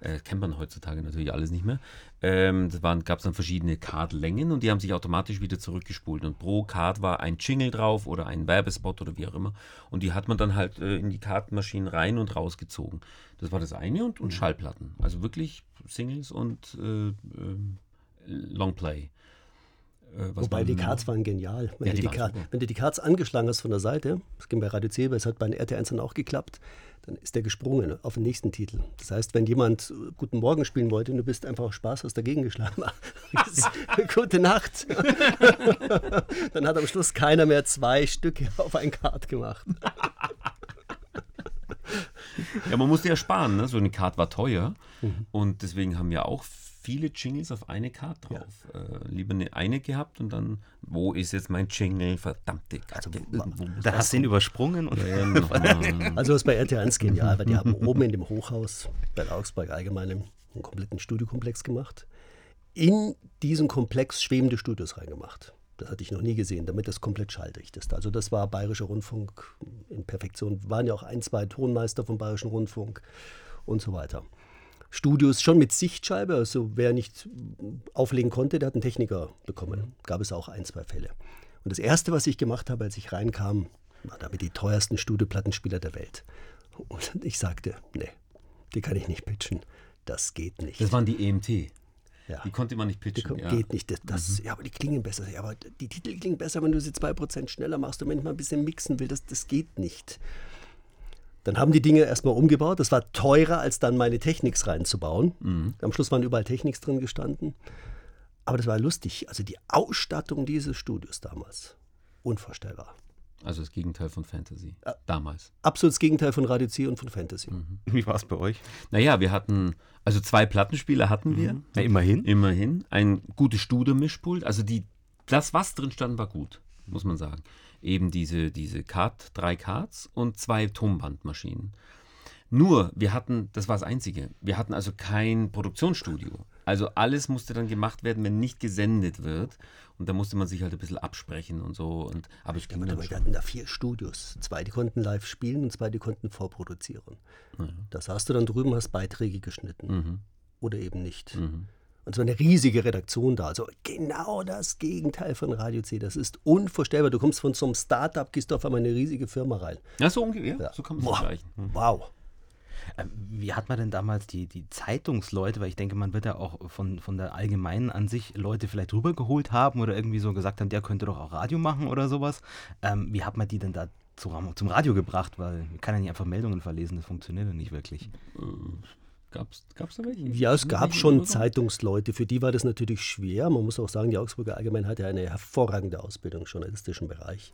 Äh, kennt man heutzutage natürlich alles nicht mehr. Ähm, da gab es dann verschiedene Kartlängen und die haben sich automatisch wieder zurückgespult. Und pro Kart war ein Jingle drauf oder ein Werbespot oder wie auch immer. Und die hat man dann halt äh, in die Kartmaschinen rein und rausgezogen. Das war das eine und, und Schallplatten. Also wirklich Singles und äh, ähm, Longplay. Äh, Wobei die Cards waren genial. Wenn, Ja, du die die waren Card, super. wenn du die Cards angeschlagen hast von der Seite, das ging bei Radio C, es hat bei den RT1 dann auch geklappt, dann ist der gesprungen auf den nächsten Titel. Das heißt, wenn jemand äh, Guten Morgen spielen wollte und du bist einfach Spaß, hast dagegen geschlagen, <laughs> <laughs> Gute Nacht. <laughs> dann hat am Schluss keiner mehr zwei Stücke auf ein Card gemacht. Ja, man musste ja sparen, ne? So eine Card war teuer. Mhm. Und deswegen haben wir auch viele Jingles auf eine Card drauf. Äh, lieber eine, eine gehabt und dann, wo ist jetzt mein Jingle? Verdammte. Irgendwo muss da hast du ihn übersprungen. Und Ja, <laughs> nochmal. Also ist bei RT1 genial, weil die haben oben in dem Hochhaus bei Augsburg allgemein einen kompletten Studiokomplex gemacht. In diesen Komplex schwebende Studios reingemacht. Das hatte ich noch nie gesehen, damit das komplett schalldicht ist. Also das war Bayerischer Rundfunk in Perfektion. Waren ja auch ein, zwei Tonmeister vom Bayerischen Rundfunk und so weiter. Studios schon mit Sichtscheibe, also wer nicht auflegen konnte, der hat einen Techniker bekommen. Gab es auch ein, zwei Fälle. Und das Erste, was ich gemacht habe, als ich reinkam, waren damit die teuersten Studioplattenspieler der Welt. Und ich sagte, nee, die kann ich nicht pitchen. Das geht nicht. Das waren die EMT. Ja. Die konnte man nicht Die pitchen. ko- ja. Geht nicht. Das, das, Ja, aber die klingen besser. Ja, aber die Titel klingen besser, wenn du sie 2% schneller machst und wenn ich mal ein bisschen mixen will. Das, das geht nicht. Dann haben die Dinge erstmal umgebaut. Das war teurer, als dann meine Techniks reinzubauen. Mhm. Am Schluss waren überall Techniks drin gestanden. Aber das war lustig. Also die Ausstattung dieses Studios damals, unvorstellbar. Also das Gegenteil von Fantasy. Damals. Absolutes Gegenteil von Radio C und von Fantasy. Mhm. Wie war es bei euch? Naja, wir hatten, also zwei Plattenspieler hatten wir. Na, immerhin. Immerhin. Ein gutes Studio-Mischpult. Also die, das, was drin stand, war gut, muss man sagen. Eben diese, diese Card, drei Cards und zwei Tonbandmaschinen. Nur, wir hatten, das war das Einzige, wir hatten also kein Produktionsstudio. Also alles musste dann gemacht werden, wenn nicht gesendet wird. Und da musste man sich halt ein bisschen absprechen und so. Und, aber ich ging Warte dann Wir hatten da vier Studios. Zwei, die konnten live spielen und zwei, die konnten vorproduzieren. Das hast du dann drüben, hast Beiträge geschnitten. Mhm. Oder eben nicht. Und war eine riesige Redaktion da. Also genau das Gegenteil von Radio C. Das ist unvorstellbar. Du kommst von so einem Startup, gehst du auf einmal in eine riesige Firma rein. Ja, so ungefähr. Ja, so kann man es vergleichen. Wow. Ähm, Wie hat man denn damals die, die Zeitungsleute, weil ich denke, man wird ja auch von, von der Allgemeinen an sich Leute vielleicht rübergeholt haben oder irgendwie so gesagt haben, der könnte doch auch Radio machen oder sowas. Ähm, wie hat man die denn da zu, zum Radio gebracht? Weil man kann ja nicht einfach Meldungen verlesen, das funktioniert ja nicht wirklich. Gab's, gab's da welche? Ja, es gab schon? Zeitungsleute, für die war das natürlich schwer. Man muss auch sagen, die Augsburger Allgemeine hatte eine hervorragende Ausbildung im journalistischen Bereich.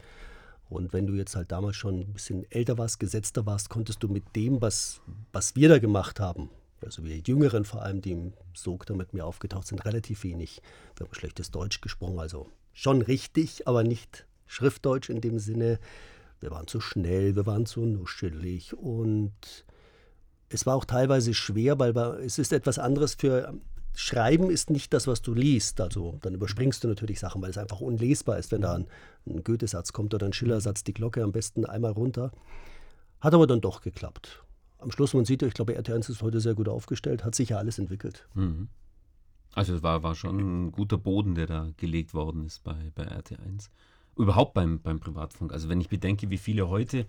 Und wenn du jetzt halt damals schon ein bisschen älter warst, gesetzter warst, konntest du mit dem, was, was wir da gemacht haben, also wir Jüngeren vor allem, die im Sog da mit mir aufgetaucht sind, relativ wenig. Wir haben schlechtes Deutsch gesprochen, also schon richtig, aber nicht Schriftdeutsch in dem Sinne. Wir waren zu schnell, wir waren zu nuschelig und es war auch teilweise schwer, weil es ist etwas anderes für Schreiben ist nicht das, was du liest. Also dann überspringst du natürlich Sachen, weil es einfach unlesbar ist, wenn da ein, ein Goethe-Satz kommt oder ein Schiller-Satz, die Glocke am besten einmal runter. Hat aber dann doch geklappt. Am Schluss, man sieht ja, ich glaube, RT1 ist heute sehr gut aufgestellt, hat sich ja alles entwickelt. Mhm. Also es war, war schon ein guter Boden, der da gelegt worden ist bei, bei RT1. Überhaupt beim, beim Privatfunk. Also wenn ich bedenke, wie viele heute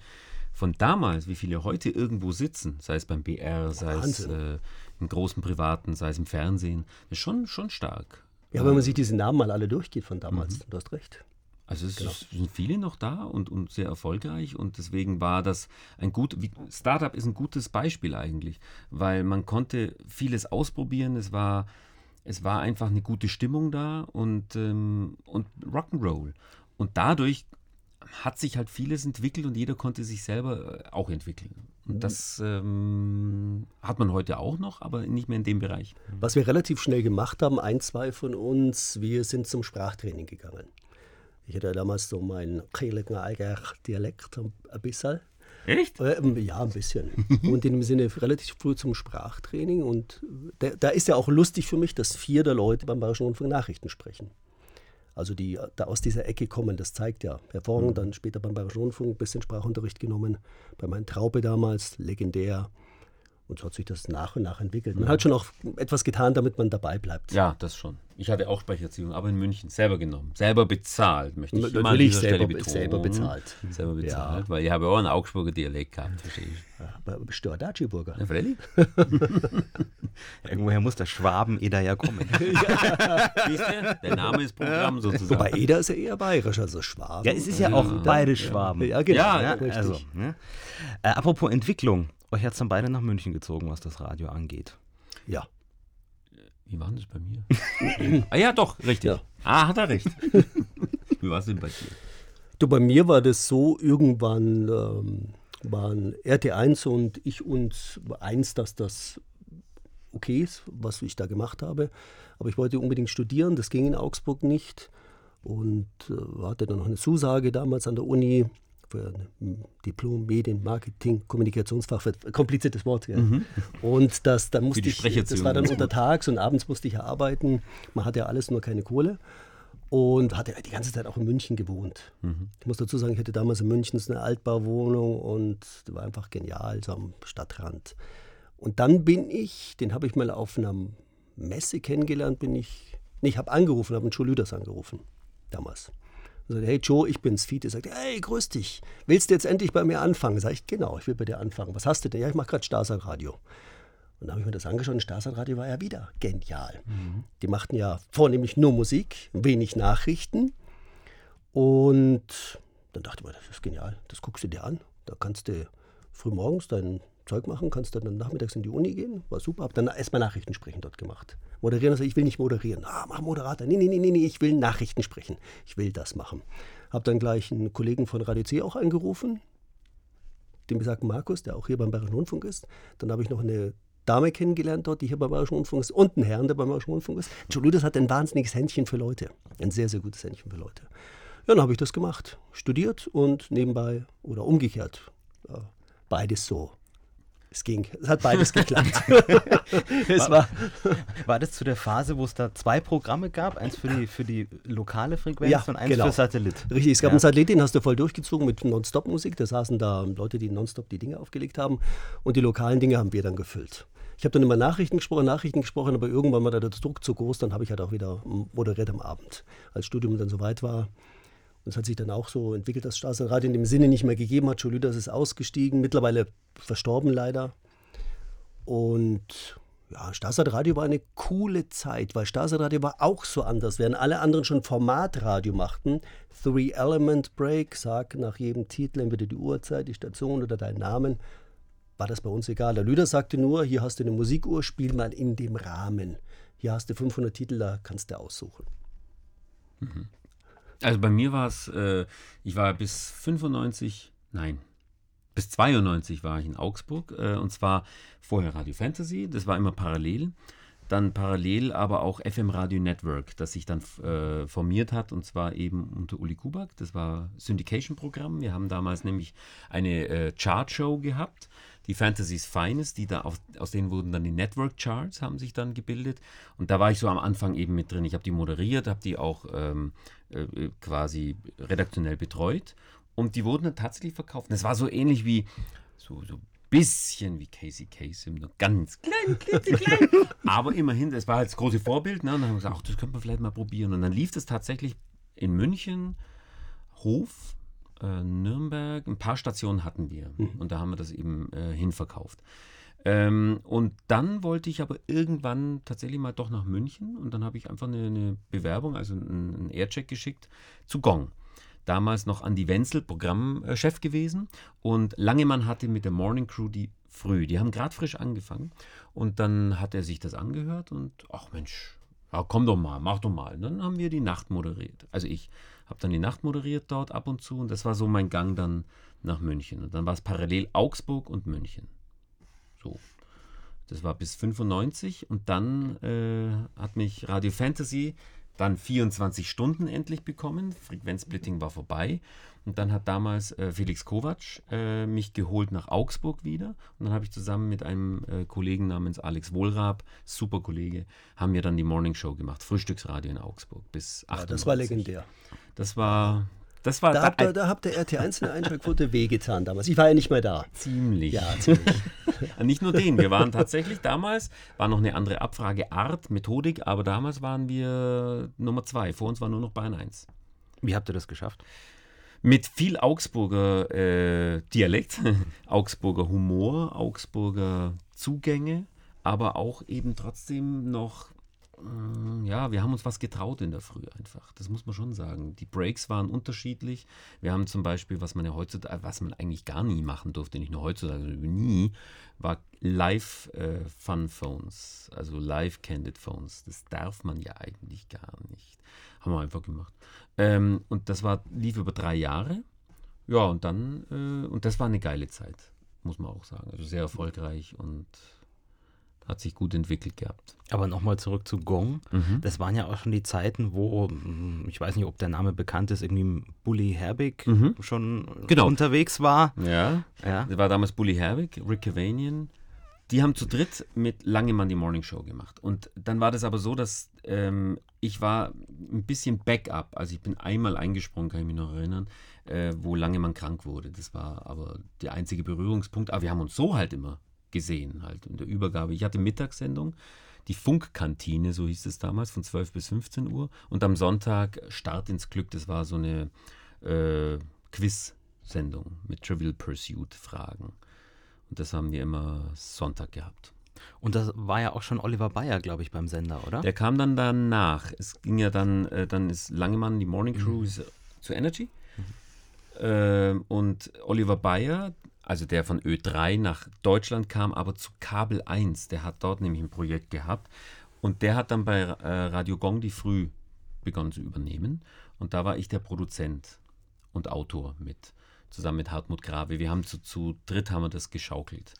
von damals, wie viele heute irgendwo sitzen, sei es beim BR, sei es Wahnsinn. äh, im großen Privaten, sei es im Fernsehen, das ist schon, schon stark. Ja, wenn man sich diese Namen mal alle durchgeht von damals, du hast recht. Also Genau. es sind viele noch da und, und sehr erfolgreich und deswegen war das ein gut, Startup ist ein gutes Beispiel eigentlich, weil man konnte vieles ausprobieren, es war, es war einfach eine gute Stimmung da und, ähm, und Rock'n'Roll. Und dadurch hat sich halt vieles entwickelt und jeder konnte sich selber äh, auch entwickeln. Und das ähm, hat man heute auch noch, aber nicht mehr in dem Bereich. Was wir relativ schnell gemacht haben, ein, zwei von uns, wir sind zum Sprachtraining gegangen. Ich hatte damals so meinen Kehligen Eiger Dialekt ein bisschen. Echt? Ähm, ja, ein bisschen. <laughs> und in dem Sinne relativ früh zum Sprachtraining. Und da, da ist ja auch lustig für mich, dass vier der Leute beim Bayerischen Rundfunk Nachrichten sprechen. Also die da aus dieser Ecke kommen, das zeigt ja hervorragend. Dann später beim Bayerischen Rundfunk ein bisschen Sprachunterricht genommen. Bei meinem Traube damals, legendär. Und so hat sich das nach und nach entwickelt. Man hat schon auch etwas getan, damit man dabei bleibt. Ja, das schon. Ich hatte auch Sprecherziehung, aber in München selber genommen. Selber bezahlt, möchte ich Natürlich mal an dieser selber- Stelle betonen. selber bezahlt. Selber bezahlt, weil ich habe auch einen Augsburger Dialekt gehabt, verstehe ich. Aber bist du ein Datschi-Burger? Ja, freilich. <laughs> Irgendwoher muss der Schwaben-Eder ja kommen. <laughs> Siehst du? Der Name ist Programm sozusagen. Wobei Eder ist ja eher bayerisch, also Schwaben. Ja, es ist ja auch beide Schwaben. Ja, genau. Ja, Ja, richtig. also, ne? äh, apropos Entwicklung. Euch hat es dann beide nach München gezogen, was das Radio angeht. ja. Wie war denn das bei mir? <laughs> ah ja, doch, richtig. Ja. Ah, hat er recht. <laughs> Wie war es denn bei dir? Du, bei mir war das so, irgendwann ähm, waren RT1 und ich uns eins, dass das okay ist, was ich da gemacht habe. Aber ich wollte unbedingt studieren, das ging in Augsburg nicht. Und äh, hatte dann noch eine Zusage damals an der Uni Diplom Medien, Marketing, Kommunikationsfach, kompliziertes Wort. Ja. Und das, dann musste ich, das war dann ganz untertags und abends musste ich arbeiten. Man hatte ja alles, nur keine Kohle. Und hatte die ganze Zeit auch in München gewohnt. Ich muss dazu sagen, ich hatte damals in München eine Altbauwohnung und die war einfach genial, so am Stadtrand. Und dann bin ich, den habe ich mal auf einer Messe kennengelernt, bin ich, nee, ich habe angerufen, habe einen Joe Lüders angerufen, damals. Und sagte, hey Joe, ich bin's, Fiete. Sagt, hey, grüß dich. Willst du jetzt endlich bei mir anfangen? Sag ich, genau, ich will bei dir anfangen. Was hast du denn? Ja, ich mache gerade Staser Radio. Und da habe ich mir das angeschaut und Staatsradio war ja wieder genial. Mhm. Die machten ja vornehmlich nur Musik, wenig Nachrichten. Und dann dachte ich mir, das ist genial, das guckst du dir an. Da kannst du frühmorgens dein Zeug machen, kannst dann nachmittags in die Uni gehen, war super. Hab dann erstmal Nachrichten sprechen dort gemacht. Moderieren, also ich will nicht moderieren. Ah, mach Moderator. Nee, nee, nee, nee, ich will Nachrichten sprechen. Ich will das machen. Hab dann gleich einen Kollegen von Radio C auch angerufen, den besagten Markus, der auch hier beim Bayerischen Rundfunk ist. Dann habe ich noch eine Dame kennengelernt dort, die hier beim Bayerischen Rundfunk ist, und einen Herrn, der beim Bayerischen Rundfunk ist. Joe Ludas hat ein wahnsinniges Händchen für Leute. Ein sehr, sehr gutes Händchen für Leute. Ja, dann habe ich das gemacht. Studiert und nebenbei oder umgekehrt. Beides so es ging. Es hat beides <laughs> geklappt. es war, war das zu der Phase, wo es da zwei Programme gab? Eins für die, für die lokale Frequenz ja, und eins genau. für Satellit? Richtig, es gab ja. einen Satellit, den hast du voll durchgezogen mit Nonstop-Musik. Da saßen da Leute, die nonstop die Dinge aufgelegt haben. Und die lokalen Dinge haben wir dann gefüllt. Ich habe dann immer Nachrichten gesprochen, Nachrichten gesprochen, aber irgendwann war der Druck zu groß, dann habe ich halt auch wieder moderiert am Abend. Als Studium dann soweit war, und es hat sich dann auch so entwickelt, dass Straßenradio in dem Sinne nicht mehr gegeben hat. Joe Lüders ist ausgestiegen, mittlerweile verstorben leider. Und ja, Staatsradio war eine coole Zeit, weil Staatsradio war auch so anders. Während alle anderen schon Formatradio machten, Three Element Break, sag nach jedem Titel entweder die Uhrzeit, die Station oder deinen Namen, war das bei uns egal. Der Lüder sagte nur, hier hast du eine Musikuhr, spiel mal in dem Rahmen. Hier hast du 500 Titel, da kannst du aussuchen. Mhm. Also bei mir war es, äh, ich war bis 95, nein, bis 92 war ich in Augsburg äh, und zwar vorher Radio Fantasy, das war immer parallel. Dann parallel aber auch FM Radio Network, das sich dann äh, formiert hat und zwar eben unter Uli Kubak. Das war Syndication-Programm. Wir haben damals nämlich eine äh, Chart-Show gehabt, die Fantasy's Finest, die da auf, aus denen wurden dann die Network Charts, haben sich dann gebildet. Und da war ich so am Anfang eben mit drin. Ich habe die moderiert, habe die auch ähm, äh, quasi redaktionell betreut und die wurden dann tatsächlich verkauft. Und es war so ähnlich wie so, so bisschen wie Casey Kasem, nur ganz <laughs> klein, klein. <laughs> Aber immerhin, es war halt das große Vorbild. Ne? Und dann haben wir gesagt, ach, das könnte man vielleicht mal probieren. Und dann lief das tatsächlich in München, Hof, äh, Nürnberg, ein paar Stationen hatten wir. Mhm. Und da haben wir das eben äh, hinverkauft. Ähm, und dann wollte ich aber irgendwann tatsächlich mal doch nach München und dann habe ich einfach eine, eine Bewerbung, also einen, einen Aircheck geschickt zu Gong. Damals noch Andi Wenzel, Programmchef gewesen und Langemann hatte mit der Morning Crew die früh. Die haben gerade frisch angefangen und dann hat er sich das angehört und ach Mensch, ja, komm doch mal, mach doch mal. Und dann haben wir die Nacht moderiert. Also ich habe dann die Nacht moderiert dort ab und zu und das war so mein Gang dann nach München. Und dann war es parallel Augsburg und München. So. Das war bis 95 und dann äh, hat mich Radio Fantasy dann 24 Stunden endlich bekommen. Frequenzsplitting war vorbei. Und dann hat damals äh, Felix Kovac äh, mich geholt nach Augsburg wieder. Und dann habe ich zusammen mit einem äh, Kollegen namens Alex Wohlrab, super Kollege, haben wir dann die Morning Show gemacht. Frühstücksradio in Augsburg bis 8 ja, Das war legendär. Das war, das war da, da, habt ihr, da habt ihr RT1 eine Einschaltquote <laughs> wehgetan damals. Ich war ja nicht mehr da. Ziemlich. Ja, ziemlich. <laughs> nicht nur den. Wir waren tatsächlich damals, war noch eine andere Abfrageart, Methodik, aber damals waren wir Nummer zwei. Vor uns war nur noch Bayern 1. Wie habt ihr das geschafft? Mit viel Augsburger äh, Dialekt, <laughs> Augsburger Humor, Augsburger Zugänge, aber auch eben trotzdem noch ja, wir haben uns was getraut in der Früh einfach. Das muss man schon sagen. Die Breaks waren unterschiedlich. Wir haben zum Beispiel, was man ja heutzutage, was man eigentlich gar nie machen durfte, nicht nur heutzutage, sondern nie, war Live äh, Fun Phones, also Live Candid Phones. Das darf man ja eigentlich gar nicht. Haben wir einfach gemacht. Ähm, und das war, lief über drei Jahre. Ja, und dann, äh, und das war eine geile Zeit, muss man auch sagen. Also sehr erfolgreich und hat sich gut entwickelt gehabt. Aber nochmal zurück zu Gong. Mhm. Das waren ja auch schon die Zeiten, wo, hm, ich weiß nicht, ob der Name bekannt ist, irgendwie Bully Herbig mhm. schon genau. unterwegs war. Ja, ja. Das war damals Bully Herbig, Rick Cavanian. Die haben zu dritt mit Langemann die Morning Show gemacht. Und dann war das aber so, dass ähm, ich war ein bisschen Backup. Also ich bin einmal eingesprungen, kann ich mich noch erinnern, äh, wo Langemann krank wurde. Das war aber der einzige Berührungspunkt. Aber wir haben uns so halt immer gesehen, halt in der Übergabe. Ich hatte Mittagssendung, die Funkkantine, so hieß es damals, von 12 bis 15 Uhr. Und am Sonntag Start ins Glück, das war so eine äh, Quiz-Sendung mit Trivial Pursuit-Fragen. Und das haben wir immer Sonntag gehabt. Und das war ja auch schon Oliver Bayer, glaube ich, beim Sender, oder? Der kam dann danach. Es ging ja dann, äh, dann ist Langemann, die Morning Crew mhm. zu Energy. Mhm. Äh, und Oliver Bayer, also der von Ö3 nach Deutschland kam, aber zu Kabel 1. Der hat dort nämlich ein Projekt gehabt. Und der hat dann bei äh, Radio Gong die Früh begonnen zu übernehmen. Und da war ich der Produzent und Autor mit, zusammen mit Hartmut Grave. Wir haben zu, zu dritt haben wir das geschaukelt.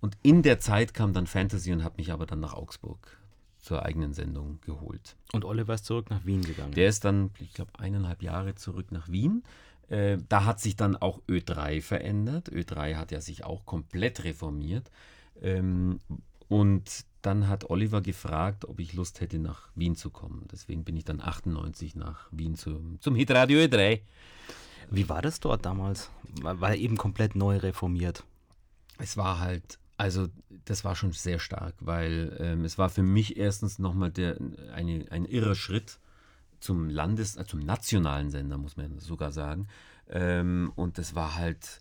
Und in der Zeit kam dann Fantasy und hat mich aber dann nach Augsburg zur eigenen Sendung geholt. Und Oliver ist zurück nach Wien gegangen. Der ist dann, ich glaube, eineinhalb Jahre zurück nach Wien. Äh, da hat sich dann auch Ö3 verändert. Ö3 hat ja sich auch komplett reformiert. Ähm, und dann hat Oliver gefragt, ob ich Lust hätte, nach Wien zu kommen. Deswegen bin ich dann 98 nach Wien zum, zum Hitradio Ö3. Wie war das dort damals? War eben komplett neu reformiert? Es war halt also das war schon sehr stark, weil ähm, es war für mich erstens nochmal der, eine, ein irrer Schritt zum Landes-, äh, zum nationalen Sender, muss man sogar sagen. Ähm, und das war halt,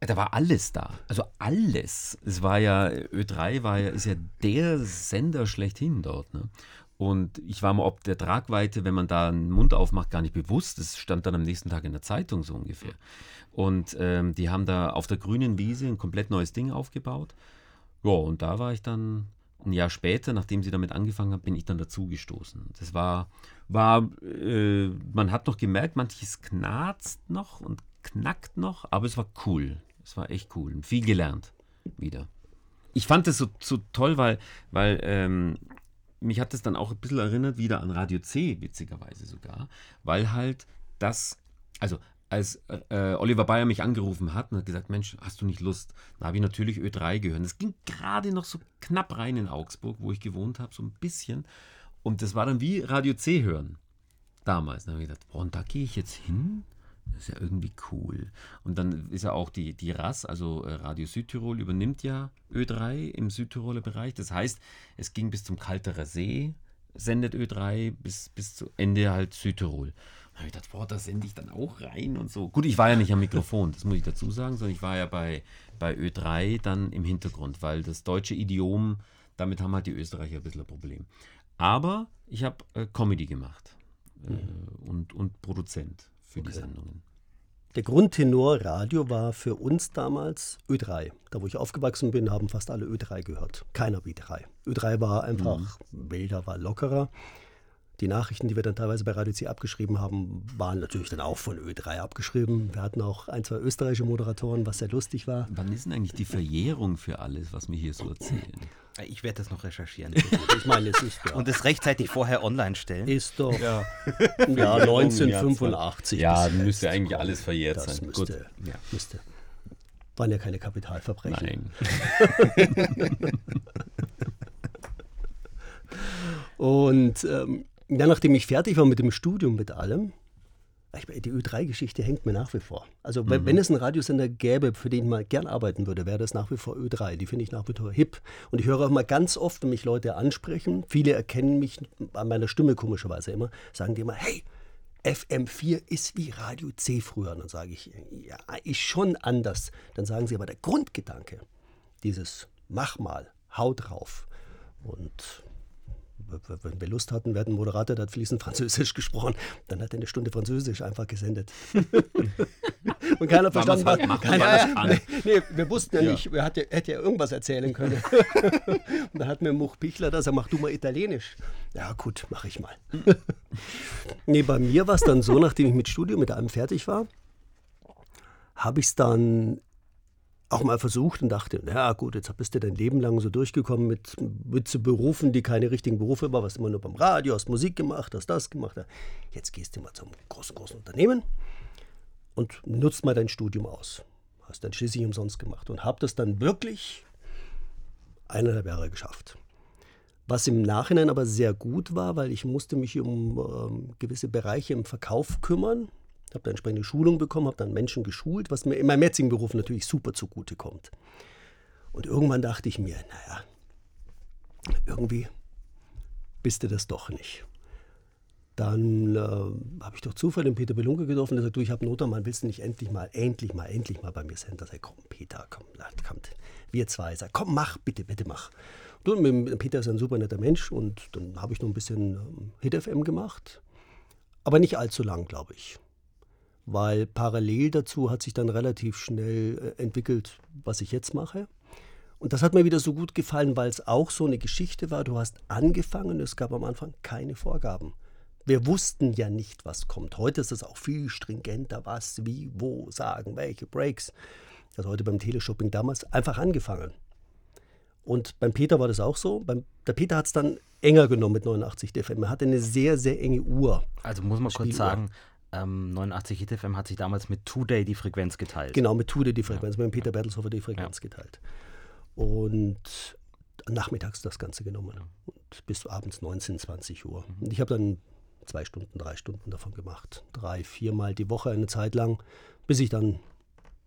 da war alles da. Also alles. Es war ja, Ö3 war ja, ist ja der Sender schlechthin dort. Ne? Und ich war mir ob der Tragweite, wenn man da einen Mund aufmacht, gar nicht bewusst. Das stand dann am nächsten Tag in der Zeitung so ungefähr. Und ähm, die haben da auf der grünen Wiese ein komplett neues Ding aufgebaut. Ja, und da war ich dann ein Jahr später, nachdem sie damit angefangen haben, bin ich dann dazugestoßen. Das war, war äh, man hat noch gemerkt, manches knarzt noch und knackt noch, aber es war cool. Es war echt cool. Und viel gelernt wieder. Ich fand es so, so toll, weil, weil ähm, mich hat es dann auch ein bisschen erinnert wieder an Radio C, witzigerweise sogar, weil halt das, also als äh, Oliver Bayer mich angerufen hat und hat gesagt, Mensch, hast du nicht Lust? Da habe ich natürlich Ö3 gehört. Das ging gerade noch so knapp rein in Augsburg, wo ich gewohnt habe, so ein bisschen. Und das war dann wie Radio C hören damals. Da habe ich gedacht, boah, und da gehe ich jetzt hin? Das ist ja irgendwie cool. Und dann ist ja auch die, die RAS, also äh, Radio Südtirol, übernimmt ja Ö3 im Südtiroler Bereich. Das heißt, es ging bis zum Kalterer See, sendet Ö3 bis, bis zu Ende halt Südtirol. Da habe ich gedacht, boah, da sende ich dann auch rein und so. Gut, ich war ja nicht am Mikrofon, das muss ich dazu sagen, sondern ich war ja bei, bei Ö3 dann im Hintergrund, weil das deutsche Idiom, damit haben halt die Österreicher ein bisschen ein Problem. Aber ich habe äh, Comedy gemacht äh, mhm. und, und Produzent für okay. die Sendungen. Der Grundtenor Radio war für uns damals Ö3. Da, wo ich aufgewachsen bin, haben fast alle Ö3 gehört. Keiner wie 3. Ö3 war einfach mhm. wilder, war lockerer. Die Nachrichten, die wir dann teilweise bei Radio C abgeschrieben haben, waren natürlich dann auch von Ö3 abgeschrieben. Wir hatten auch ein, zwei österreichische Moderatoren, was sehr lustig war. Wann ist denn eigentlich die Verjährung für alles, was wir hier so erzählen? Ich werde das noch recherchieren. <laughs> ich meine, es ist ja. Und es rechtzeitig vorher online stellen. Ist doch. Ja, ja 1985. Ja, müsste eigentlich alles verjährt das sein. Müsste, Gut. Ja. müsste. Waren ja keine Kapitalverbrechen. Nein. <laughs> Und ähm, ja, nachdem ich fertig war mit dem Studium, mit allem, die Ö3-Geschichte hängt mir nach wie vor. Also mhm. wenn es einen Radiosender gäbe, für den ich mal gern arbeiten würde, wäre das nach wie vor Ö3. Die finde ich nach wie vor hip. Und ich höre auch mal ganz oft, wenn mich Leute ansprechen, viele erkennen mich an meiner Stimme komischerweise immer, sagen die immer, hey, FM4 ist wie Radio C früher. Und dann sage ich, ja, ist schon anders. Dann sagen sie aber, der Grundgedanke, dieses Mach mal, hau drauf. Und wenn wir Lust hatten, wir hatten einen Moderator, der hat fließend Französisch gesprochen, dann hat er eine Stunde Französisch einfach gesendet. <laughs> Und keiner verstanden hat. Halt keiner, <laughs> nee, nee, wir wussten ja, ja. nicht, er hätte, hätte ja irgendwas erzählen können. <laughs> Und dann hat mir Much Pichler das, er mach du mal Italienisch. Ja gut, mache ich mal. nee, bei mir war es dann so, nachdem ich mit Studium mit allem fertig war, habe ich es dann auch mal versucht und dachte, ja gut, jetzt bist du dein Leben lang so durchgekommen mit, mit so Berufen, die keine richtigen Berufe waren, was immer nur beim Radio, hast Musik gemacht, hast das gemacht. Jetzt gehst du mal zum großen, großen Unternehmen und nutzt mal dein Studium aus. Hast dann schließlich umsonst gemacht und hab das dann wirklich eineinhalb Jahre geschafft. Was im Nachhinein aber sehr gut war, weil ich musste mich um ähm, gewisse Bereiche im Verkauf kümmern habe da entsprechende Schulung bekommen, habe dann Menschen geschult, was mir in meinem jetzigen Beruf natürlich super zugute kommt. Und irgendwann dachte ich mir, naja, irgendwie bist du das doch nicht. dann äh, habe ich durch Zufall den Peter Belunke getroffen, der sagt, du, ich habe Notermann, willst du nicht endlich mal, endlich mal, endlich mal bei mir sein? Da sag ich, komm, Peter, komm, kommt. Wir zwei, sag, komm, mach, bitte, bitte mach. Du, Peter ist ein super netter Mensch und dann habe ich noch ein bisschen ähm, Hit FM gemacht, aber nicht allzu lang, glaube ich. Weil parallel dazu hat sich dann relativ schnell äh, entwickelt, was ich jetzt mache. Und das hat mir wieder so gut gefallen, weil es auch so eine Geschichte war. Du hast angefangen, es gab am Anfang keine Vorgaben. Wir wussten ja nicht, was kommt. Heute ist es auch viel stringenter, was, wie, wo sagen, welche Breaks. Also heute beim Teleshopping damals einfach angefangen. Und beim Peter war das auch so. Beim, der Peter hat es dann enger genommen mit 89 DFM. Er hatte eine sehr, sehr enge Uhr. Also muss man kurz sagen, ähm, 89 DFM hat sich damals mit Two-Day die Frequenz geteilt. Genau, mit Two-Day die Frequenz, ja. mit dem Peter Bertelshofer die Frequenz ja. geteilt. Und nachmittags das Ganze genommen. Und bis abends 19, 20 Uhr. Mhm. Und ich habe dann zwei Stunden, drei Stunden davon gemacht. Drei, viermal die Woche eine Zeit lang, bis ich dann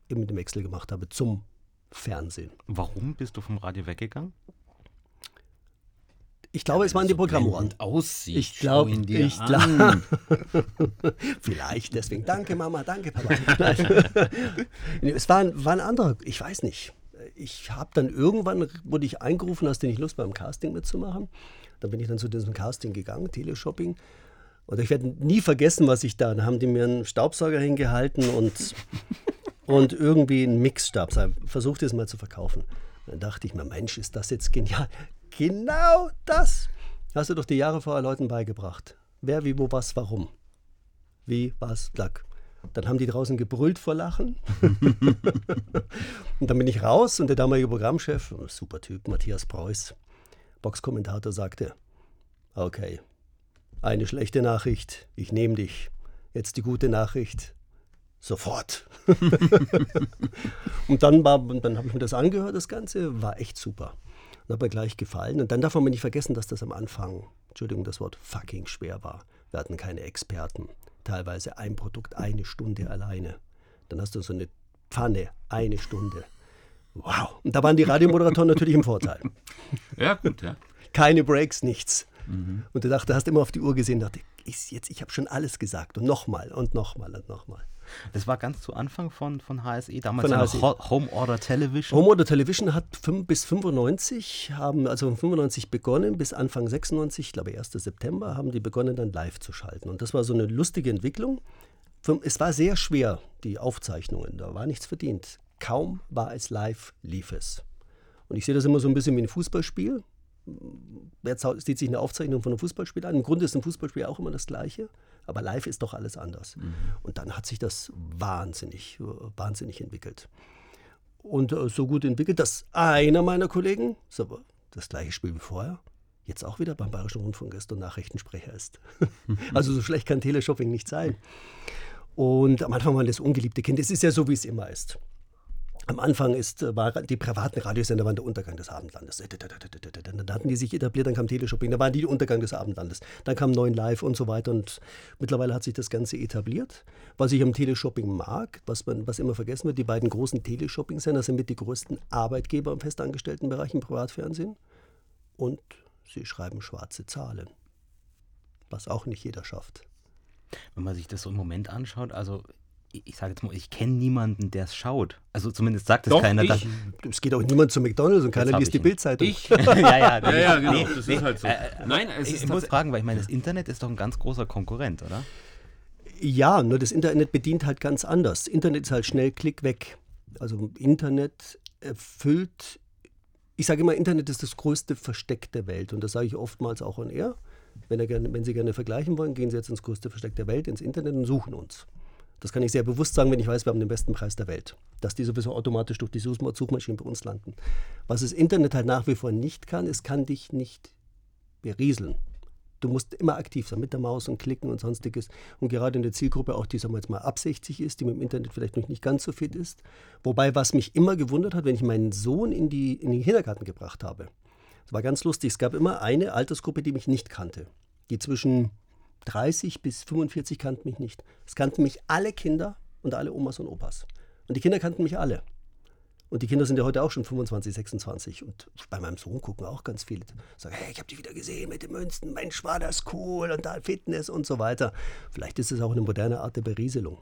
eben mit dem Wechsel gemacht habe zum Fernsehen. Warum bist du vom Radio weggegangen? Ich glaube, ja, es waren die so Programmohren. aussieht. Ich glaube, ich glaube. <laughs> Vielleicht deswegen. Danke, Mama, danke, Papa. <laughs> es war, war ein anderer, ich weiß nicht. Ich habe dann irgendwann, wurde ich eingerufen, hast du nicht Lust beim Casting mitzumachen? Dann bin ich dann zu diesem Casting gegangen, Teleshopping. Und ich werde nie vergessen, was ich da. Da haben die mir einen Staubsauger hingehalten und, <laughs> und irgendwie einen Mixstab. Versucht es mal zu verkaufen. Dann dachte ich mir, Mensch, ist das jetzt genial. Genau das hast du doch die Jahre vorher Leuten beigebracht. Wer, wie, wo, was, warum. Wie, was, Lack. Dann haben die draußen gebrüllt vor Lachen. <laughs> und dann bin ich raus und der damalige Programmchef, super Typ, Matthias Preuß, Boxkommentator, sagte, okay, eine schlechte Nachricht, ich nehme dich. Jetzt die gute Nachricht, sofort. <laughs> <laughs> und dann, dann habe ich mir das angehört, das Ganze, war echt super. Hat mir gleich gefallen. Und dann darf man nicht vergessen, dass das am Anfang, Entschuldigung, das Wort fucking schwer war. Wir hatten keine Experten. Teilweise ein Produkt eine Stunde alleine. Dann hast du so eine Pfanne, eine Stunde. Wow. Und da waren die Radiomoderatoren natürlich im Vorteil. Ja, gut, ja. Keine Breaks, nichts. Mhm. Und du dachte, hast immer auf die Uhr gesehen, dachte, ist jetzt, ich habe schon alles gesagt und nochmal und nochmal und nochmal. Das war ganz zu Anfang von, von HSE, damals von HSE. Home Order Television. Home Order Television hat fünf, bis 95, haben also von 95 begonnen, bis Anfang 96, ich glaube 1. September, haben die begonnen dann live zu schalten. Und das war so eine lustige Entwicklung. Es war sehr schwer, die Aufzeichnungen, da war nichts verdient. Kaum war es live, lief es. Und ich sehe das immer so ein bisschen wie ein Fußballspiel wer sieht sich eine Aufzeichnung von einem Fußballspiel an? Im Grunde ist ein Fußballspiel auch immer das Gleiche, aber live ist doch alles anders. Mhm. Und dann hat sich das wahnsinnig, wahnsinnig entwickelt. Und äh, so gut entwickelt, dass einer meiner Kollegen, das gleiche Spiel wie vorher, jetzt auch wieder beim Bayerischen Rundfunk ist und Nachrichtensprecher ist. <laughs> also so schlecht kann Teleshopping nicht sein. Und am Anfang war das ungeliebte Kind. Es ist ja so, wie es immer ist. Am Anfang ist, äh, war, die privaten Radiosender waren der Untergang des Abendlandes. Dann hatten die sich etabliert, dann kam Teleshopping, dann waren die der Untergang des Abendlandes. Dann kam Neuen Live und so weiter und mittlerweile hat sich das Ganze etabliert. Was ich am Teleshopping mag, was, man, was immer vergessen wird, die beiden großen Teleshopping-Sender sind mit die größten Arbeitgeber im festangestellten Bereich im Privatfernsehen und sie schreiben schwarze Zahlen, was auch nicht jeder schafft. Wenn man sich das so im Moment anschaut, also ich sage jetzt mal, ich kenne niemanden, der es schaut. Also zumindest sagt es keiner. Ich. Es geht auch niemand zu McDonalds und keiner liest die Bildzeitung. Ich? <laughs> <laughs> ja, ja, ja, ja, genau. Nee, das nee, ist halt so. Äh, äh Nein, es ich, ist ich muss fragen, weil ich meine, das Internet ist doch ein ganz großer Konkurrent, oder? Ja, nur das Internet bedient halt ganz anders. Internet ist halt schnell Klick weg. Also Internet erfüllt, ich sage immer, Internet ist das größte Versteck der Welt. Und das sage ich oftmals auch an er. Wenn, gerne, wenn Sie gerne vergleichen wollen, gehen Sie jetzt ins größte Versteck der Welt, ins Internet und suchen uns. Das kann ich sehr bewusst sagen, wenn ich weiß, wir haben den besten Preis der Welt. Dass die sowieso automatisch durch die Suchmaschinen bei uns landen. Was das Internet halt nach wie vor nicht kann, es kann dich nicht berieseln. Du musst immer aktiv sein mit der Maus und klicken und sonstiges. Und gerade in der Zielgruppe, auch die sagen wir jetzt mal ab 60 ist, die mit dem Internet vielleicht noch nicht ganz so fit ist. Wobei, was mich immer gewundert hat, wenn ich meinen Sohn in, die, in den Kindergarten gebracht habe, das war ganz lustig. Es gab immer eine Altersgruppe, die mich nicht kannte. Die zwischen 30 bis 45 kannten mich nicht. Es kannten mich alle Kinder und alle Omas und Opas. Und die Kinder kannten mich alle. Und die Kinder sind ja heute auch schon 25, 26. Und bei meinem Sohn gucken auch ganz viele. Sagen, hey, ich habe die wieder gesehen mit den Münzen. Mensch, war das cool. Und da Fitness und so weiter. Vielleicht ist es auch eine moderne Art der Berieselung.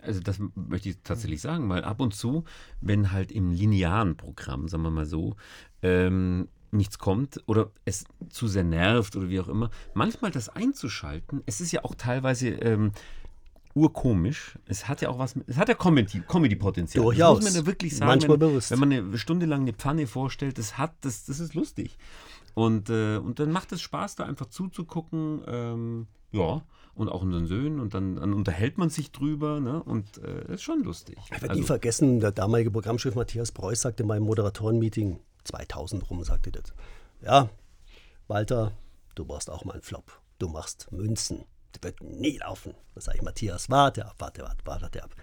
Also das möchte ich tatsächlich sagen, weil ab und zu, wenn halt im linearen Programm, sagen wir mal so, ähm, nichts kommt oder es zu sehr nervt oder wie auch immer, manchmal das einzuschalten, es ist ja auch teilweise ähm, urkomisch. Es hat ja auch was, es hat ja Comedy-Potenzial. Durchaus. Das muss man ja wirklich sagen. Manchmal wenn, bewusst. wenn man eine Stunde lang eine Pfanne vorstellt, das hat, das, das ist lustig. Und, äh, und dann macht es Spaß, da einfach zuzugucken. Ähm, ja, und auch unseren Söhnen. Und dann, dann unterhält man sich drüber. Ne? Und äh, ist schon lustig. Ich werde nie vergessen, der damalige Programmchef Matthias Preuß sagte mal im Moderatorenmeeting 2000 rum, sagte das. Ja, Walter, du brauchst auch mal einen Flop. Du machst Münzen. Das wird nie laufen. Da sage ich, Matthias, warte ab, warte, warte, warte ab.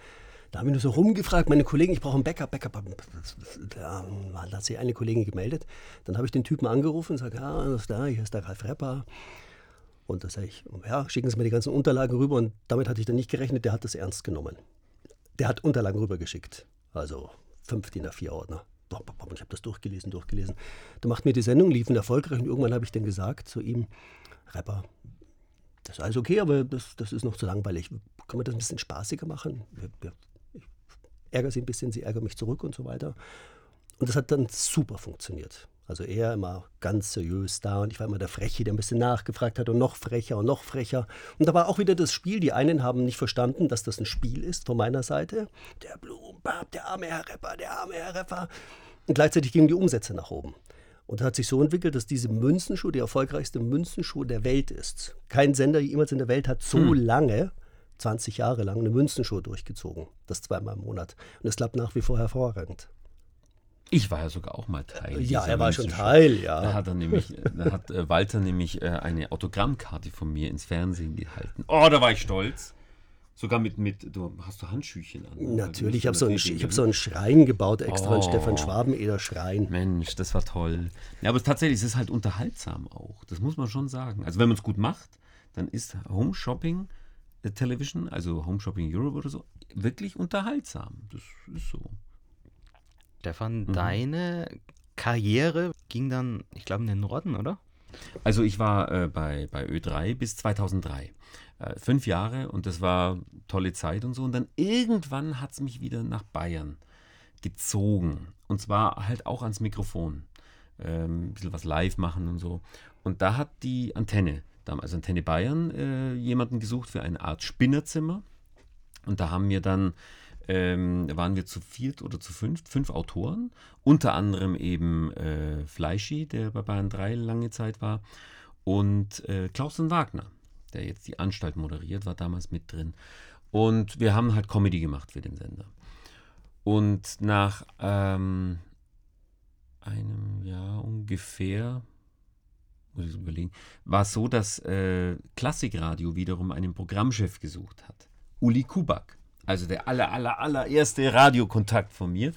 Da habe ich nur so rumgefragt, meine Kollegen, ich brauche ein Backup, Backup. Da hat sich eine Kollegin gemeldet. Dann habe ich den Typen angerufen und sage, ja, ist da, hier ist der Ralf Repper. Und da sage ich, ja, schicken Sie mir die ganzen Unterlagen rüber. Und damit hatte ich dann nicht gerechnet, der hat das ernst genommen. Der hat Unterlagen rübergeschickt. Also fünf DIN A4-Ordner. Ich habe das durchgelesen, durchgelesen. Da macht mir die Sendung, liefen erfolgreich und irgendwann habe ich dann gesagt zu ihm, Rapper, das ist alles okay, aber das, das ist noch zu langweilig. Können wir das ein bisschen spaßiger machen? Ich ärgere sie ein bisschen, sie ärgert mich zurück und so weiter. Und das hat dann super funktioniert. Also er immer ganz seriös da und ich war immer der Freche, der ein bisschen nachgefragt hat und noch frecher und noch frecher. Und da war auch wieder das Spiel. Die einen haben nicht verstanden, dass das ein Spiel ist von meiner Seite. Der Blumenbab, der arme Herr Repper, der arme Herr Repper. Und gleichzeitig gingen die Umsätze nach oben. Und hat sich so entwickelt, dass diese Münzenschuh die erfolgreichste Münzenschuh der Welt ist. Kein Sender jemals in der Welt hat so hm. lange 20 Jahre lang eine Münzenschuh durchgezogen. Das zweimal im Monat. Und es klappt nach wie vor hervorragend. Ich war ja sogar auch mal Teil. Ja, er war schon Teil, ja. Da hat, er nämlich, da hat äh, Walter nämlich äh, eine Autogrammkarte von mir ins Fernsehen gehalten. Oh, da war ich stolz. Sogar mit, mit du hast du Handschüchen an. Natürlich, ich habe so, einen, hab so einen Schrein gebaut, extra oh, einen Stefan Schwabeneder Schrein. Mensch, das war toll. Ja, aber tatsächlich, es ist halt unterhaltsam auch. Das muss man schon sagen. Also wenn man es gut macht, dann ist Home Shopping äh, Television, also Home Shopping Europe oder so, wirklich unterhaltsam. Das ist so. Stefan, mhm. deine Karriere ging dann, ich glaube, in den Norden, oder? Also ich war äh, bei, bei Ö3 bis 2003. Äh, fünf Jahre und das war tolle Zeit und so. Und dann irgendwann hat es mich wieder nach Bayern gezogen. Und zwar halt auch ans Mikrofon. Ähm, ein bisschen was live machen und so. Und da hat die Antenne, damals Antenne Bayern, äh, jemanden gesucht für eine Art Spinnerzimmer. Und da haben wir dann ähm, waren wir zu viert oder zu fünft, fünf Autoren, unter anderem eben äh, Fleischi, der bei Bayern 3 lange Zeit war, und äh, Klausen Wagner, der jetzt die Anstalt moderiert, war damals mit drin. Und wir haben halt Comedy gemacht für den Sender. Und nach ähm, einem Jahr ungefähr, muss ich so überlegen, war es so, dass äh, Klassikradio wiederum einen Programmchef gesucht hat. Uli Kubak also der aller, aller, allererste Radiokontakt von mir,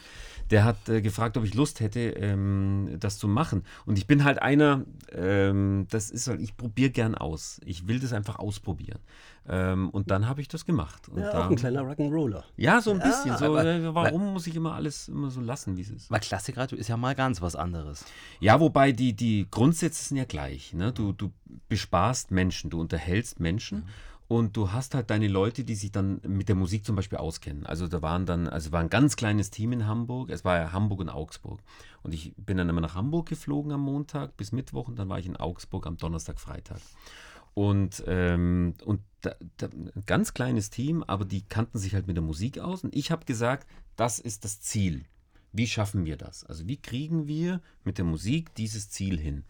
der hat äh, gefragt, ob ich Lust hätte, ähm, das zu machen. Und ich bin halt einer, ähm, das ist halt, ich probiere gern aus. Ich will das einfach ausprobieren. Ähm, und dann habe ich das gemacht. Und ja, da, auch ein kleiner Rock'n'Roller. Ja, so ein ja, bisschen. So, aber, äh, warum weil, muss ich immer alles immer so lassen, wie es ist? Weil Klassikradio ist ja mal ganz was anderes. Ja, wobei die, die Grundsätze sind ja gleich. Ne? Du, du besparst Menschen, du unterhältst Menschen. Mhm und du hast halt deine Leute, die sich dann mit der Musik zum Beispiel auskennen. Also da waren dann, also war ein ganz kleines Team in Hamburg. Es war ja Hamburg und Augsburg. Und ich bin dann immer nach Hamburg geflogen am Montag bis Mittwoch und dann war ich in Augsburg am Donnerstag, Freitag. Und, ähm, und da, da, ein ganz kleines Team, aber die kannten sich halt mit der Musik aus. Und ich habe gesagt, das ist das Ziel. Wie schaffen wir das? Also wie kriegen wir mit der Musik dieses Ziel hin?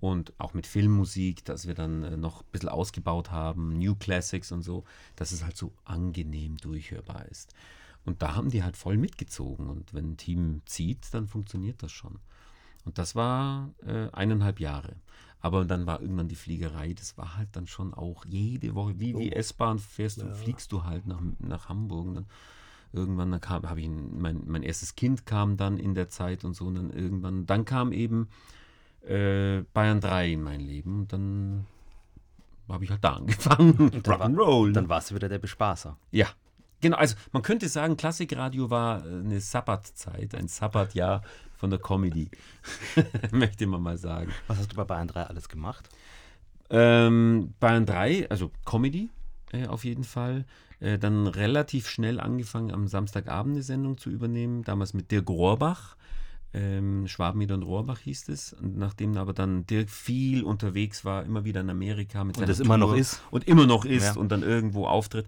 Und auch mit Filmmusik, dass wir dann äh, noch ein bisschen ausgebaut haben, New Classics und so, dass es halt so angenehm durchhörbar ist. Und da haben die halt voll mitgezogen und wenn ein Team zieht, dann funktioniert das schon. Und das war äh, eineinhalb Jahre. Aber dann war irgendwann die Fliegerei, das war halt dann schon auch jede Woche, wie, wie oh. S-Bahn fährst du, ja. fliegst du halt nach, nach Hamburg. Und dann irgendwann dann kam, habe ich mein, mein erstes Kind kam dann in der Zeit und so. Und dann irgendwann, dann kam eben äh, Bayern 3 in mein Leben. Und dann habe ich halt da <laughs> angefangen. Rock'n'Roll. Dann warst du wieder der Bespaßer. Ja, Genau, also man könnte sagen, Klassikradio war eine Sabbatzeit, ein Sabbatjahr von der Comedy, <laughs> möchte man mal sagen. Was hast du bei Bayern 3 alles gemacht? Ähm, Bayern 3, also Comedy äh, auf jeden Fall. Äh, dann relativ schnell angefangen, am Samstagabend eine Sendung zu übernehmen, damals mit Dirk Rohrbach. Ähm, Schwabenmieder und Rohrbach hieß es. Und nachdem aber dann Dirk viel unterwegs war, immer wieder in Amerika mit Und das immer noch ist. Und immer noch ist Ja. und dann irgendwo auftritt,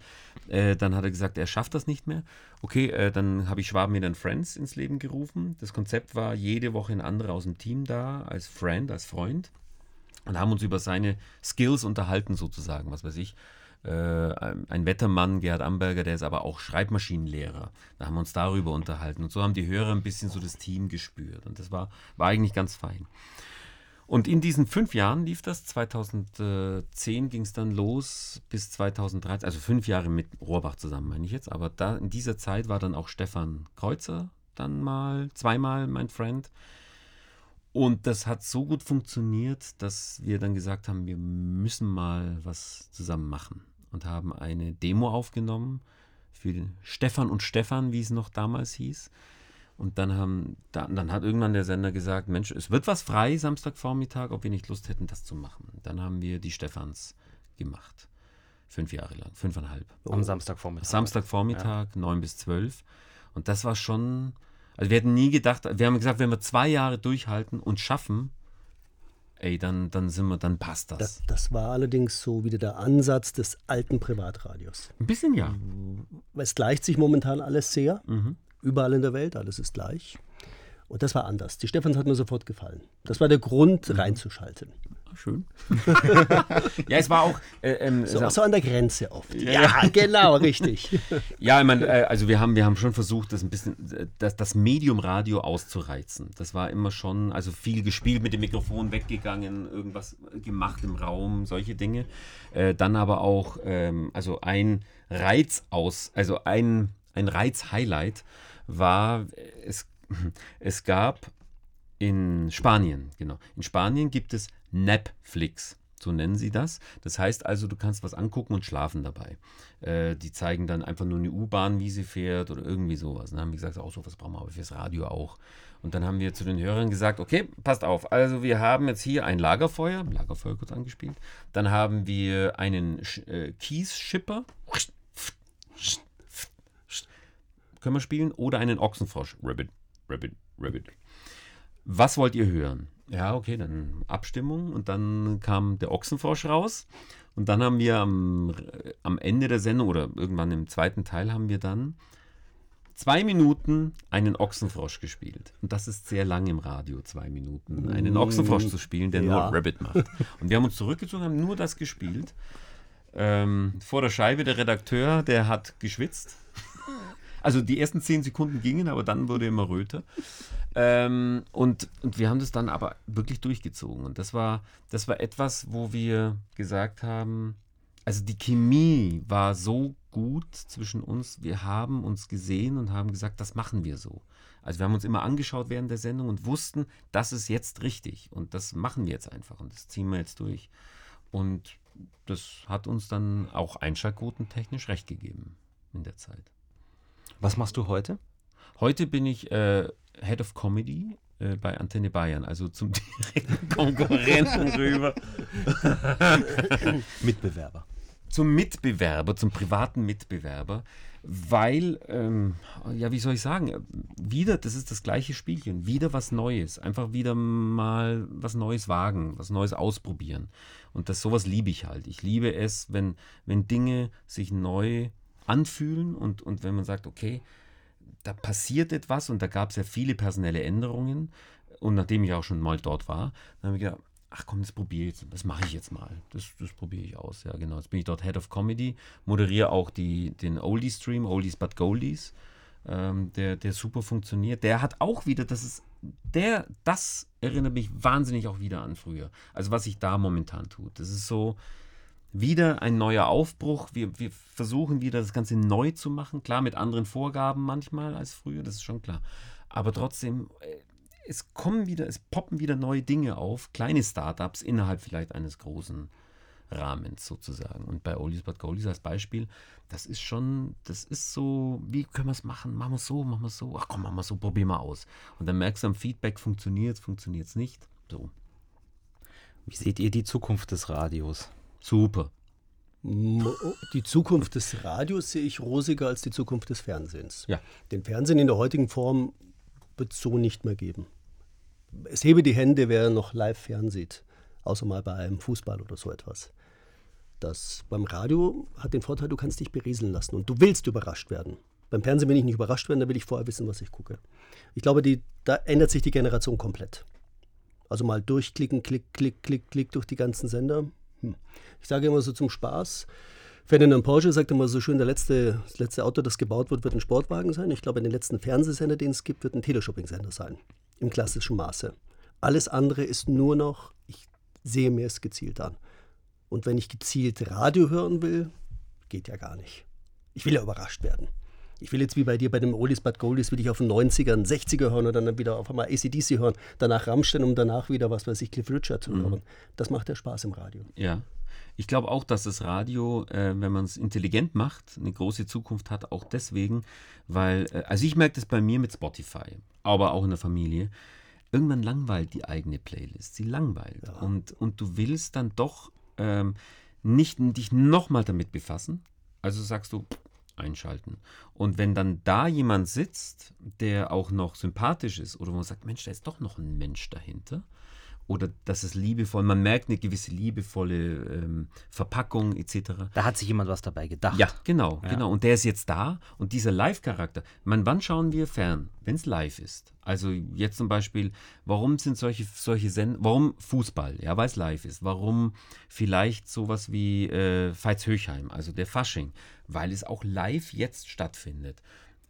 äh, dann hat er gesagt, er schafft das nicht mehr. Okay, äh, dann habe ich Schwabenmieder und Friends ins Leben gerufen. Das Konzept war, jede Woche ein anderer aus dem Team da, als Friend, als Freund. Und haben uns über seine Skills unterhalten, sozusagen, was weiß ich. Äh, ein Wettermann, Gerhard Amberger, der ist aber auch Schreibmaschinenlehrer. Da haben wir uns darüber unterhalten. Und so haben die Hörer ein bisschen so das Team gespürt. Und das war, war eigentlich ganz fein. Und in diesen fünf Jahren lief das. 2010 ging es dann los bis 2013, also fünf Jahre mit Rohrbach zusammen, meine ich jetzt. Aber da in dieser Zeit war dann auch Stefan Kreuzer dann mal, zweimal mein Friend. Und das hat so gut funktioniert, dass wir dann gesagt haben, wir müssen mal was zusammen machen. Und haben eine Demo aufgenommen für Stefan und Stefan, wie es noch damals hieß. Und dann, haben, dann, dann hat irgendwann der Sender gesagt, Mensch, es wird was frei Samstagvormittag, ob wir nicht Lust hätten, das zu machen. Dann haben wir die Stefans gemacht. Fünf Jahre lang, fünfeinhalb. Am Samstagvormittag. Samstagvormittag, neun bis zwölf. Und das war schon, also wir hätten nie gedacht, wir haben gesagt, wenn wir zwei Jahre durchhalten und schaffen, ey, dann, dann sind wir, dann passt das. Das, das war allerdings so wieder der Ansatz des alten Privatradios. Ein bisschen ja. Es gleicht sich momentan alles sehr. Überall in der Welt, alles ist gleich. Und das war anders. Die Stefans hat mir sofort gefallen. Das war der Grund, reinzuschalten. Schön. <laughs> ja, es war auch, äh, ähm, So, so an der Grenze oft. Ja, genau, richtig. <laughs> Ja, ich meine, äh, also wir haben, wir haben schon versucht, das ein bisschen, äh, das, das Medium Radio auszureizen. Das war immer schon, also viel gespielt mit dem Mikrofon, weggegangen, irgendwas gemacht im Raum, solche Dinge. Äh, dann aber auch, ähm, also ein Reiz aus, also ein, ein Reiz-Highlight war, es, es gab in Spanien, genau. In Spanien gibt es Netflix, so nennen sie das. Das heißt also, du kannst was angucken und schlafen dabei. Äh, die zeigen dann einfach nur eine U-Bahn, wie sie fährt oder irgendwie sowas. Und dann haben wir gesagt, auch sowas brauchen wir aber fürs Radio auch. Und dann haben wir zu den Hörern gesagt, okay, passt auf. Also wir haben jetzt hier ein Lagerfeuer, Lagerfeuer kurz angespielt. Dann haben wir einen äh, Kiesschipper. Können wir spielen. Oder einen Ochsenfrosch. Rabbit, Rabbit, Rabbit. Was wollt ihr hören? Ja, okay, dann Abstimmung und dann kam der Ochsenfrosch raus und dann haben wir am, am Ende der Sendung oder irgendwann im zweiten Teil haben wir dann zwei Minuten einen Ochsenfrosch gespielt. Und das ist sehr lang im Radio, zwei Minuten, einen Ochsenfrosch zu spielen, der Ja. nur Rabbit macht. <laughs> Und wir haben uns zurückgezogen, haben nur das gespielt. Ähm, vor der Scheibe der Redakteur, der hat geschwitzt. <laughs> Also die ersten zehn Sekunden gingen, aber dann wurde immer röter. Ähm, und, und wir haben das dann aber wirklich durchgezogen. Und das war, das war etwas, wo wir gesagt haben, also die Chemie war so gut zwischen uns. Wir haben uns gesehen und haben gesagt, das machen wir so. Also wir haben uns immer angeschaut während der Sendung und wussten, das ist jetzt richtig. Und das machen wir jetzt einfach und das ziehen wir jetzt durch. Und das hat uns dann auch einschaltquotentechnisch recht gegeben in der Zeit. Was machst du heute? Heute bin ich äh, Head of Comedy äh, bei Antenne Bayern, also zum <laughs> direkten Konkurrenten rüber. <laughs> Mitbewerber. Zum Mitbewerber, zum privaten Mitbewerber, weil, ähm, ja, wie soll ich sagen, wieder, das ist das gleiche Spielchen, wieder was Neues, einfach wieder mal was Neues wagen, was Neues ausprobieren. Und das sowas liebe ich halt. Ich liebe es, wenn, wenn Dinge sich neu anfühlen und, und wenn man sagt, okay, da passiert etwas und da gab es ja viele personelle Änderungen. Und nachdem ich auch schon mal dort war, dann habe ich gedacht, ach komm, das probiere ich jetzt, das mache ich jetzt mal. Das, das probiere ich aus. Ja, genau. Jetzt bin ich dort Head of Comedy, moderiere auch die, den Oldie-Stream, Oldies but Goldies, ähm, der, der super funktioniert. Der hat auch wieder, das ist, der, das erinnert mich wahnsinnig auch wieder an früher. Also was sich da momentan tut. Das ist so, wieder ein neuer Aufbruch. Wir, wir versuchen wieder das Ganze neu zu machen. Klar, mit anderen Vorgaben manchmal als früher, das ist schon klar. Aber trotzdem, äh, es kommen wieder, es poppen wieder neue Dinge auf, kleine Startups innerhalb vielleicht eines großen Rahmens sozusagen. Und bei Oldies but Goldies als Beispiel, das ist schon, das ist so, wie können wir es machen? Machen wir es so, machen wir es so, ach komm, machen wir es so, probier mal aus. Und dann merkst du am Feedback, funktioniert es, funktioniert es nicht. So. Wie seht ihr die Zukunft des Radios? Super. Die Zukunft des Radios sehe ich rosiger als die Zukunft des Fernsehens. Ja. Den Fernsehen in der heutigen Form wird es so nicht mehr geben. Es hebe die Hände, wer noch live fernsieht, außer mal bei einem Fußball oder so etwas. Das beim Radio hat den Vorteil, du kannst dich berieseln lassen und du willst überrascht werden. Beim Fernsehen will ich nicht überrascht werden, da will ich vorher wissen, was ich gucke. Ich glaube, die, da ändert sich die Generation komplett. Also mal durchklicken, klick, klick, klick, klick durch die ganzen Sender. Hm. Ich sage immer so zum Spaß, Ferdinand Porsche sagt immer so schön, der letzte, das letzte Auto, das gebaut wird, wird ein Sportwagen sein. Ich glaube, den letzten Fernsehsender, den es gibt, wird ein Teleshopping-Sender sein. Im klassischen Maße. Alles andere ist nur noch, ich sehe mir es gezielt an. Und wenn ich gezielt Radio hören will, geht ja gar nicht. Ich will ja überrascht werden. Ich will jetzt wie bei dir bei dem Oldies But Goldies, will ich auf den 90er, 60er hören und dann wieder auf einmal ACDC hören, danach Rammstein und danach wieder, was weiß ich, Cliff Richard zu hören. Mhm. Das macht ja Spaß im Radio. Ja. Ich glaube auch, dass das Radio, äh, wenn man es intelligent macht, eine große Zukunft hat, auch deswegen, weil, äh, also ich merke das bei mir mit Spotify, aber auch in der Familie. Irgendwann langweilt die eigene Playlist. Sie langweilt. Ja. Und, und du willst dann doch ähm, nicht dich nochmal damit befassen. Also sagst du, einschalten. Und wenn dann da jemand sitzt, der auch noch sympathisch ist oder wo man sagt, Mensch, da ist doch noch ein Mensch dahinter, oder dass es liebevoll, man merkt eine gewisse liebevolle ähm, Verpackung etc. Da hat sich jemand was dabei gedacht. Ja, genau, ja. genau. Und der ist jetzt da und dieser Live-Charakter. Man, wann schauen wir fern? Wenn es live ist. Also jetzt zum Beispiel, warum sind solche, solche Sendungen, warum Fußball, ja, weil es live ist. Warum vielleicht sowas wie äh, Veits Höchheim, also der Fasching, weil es auch live jetzt stattfindet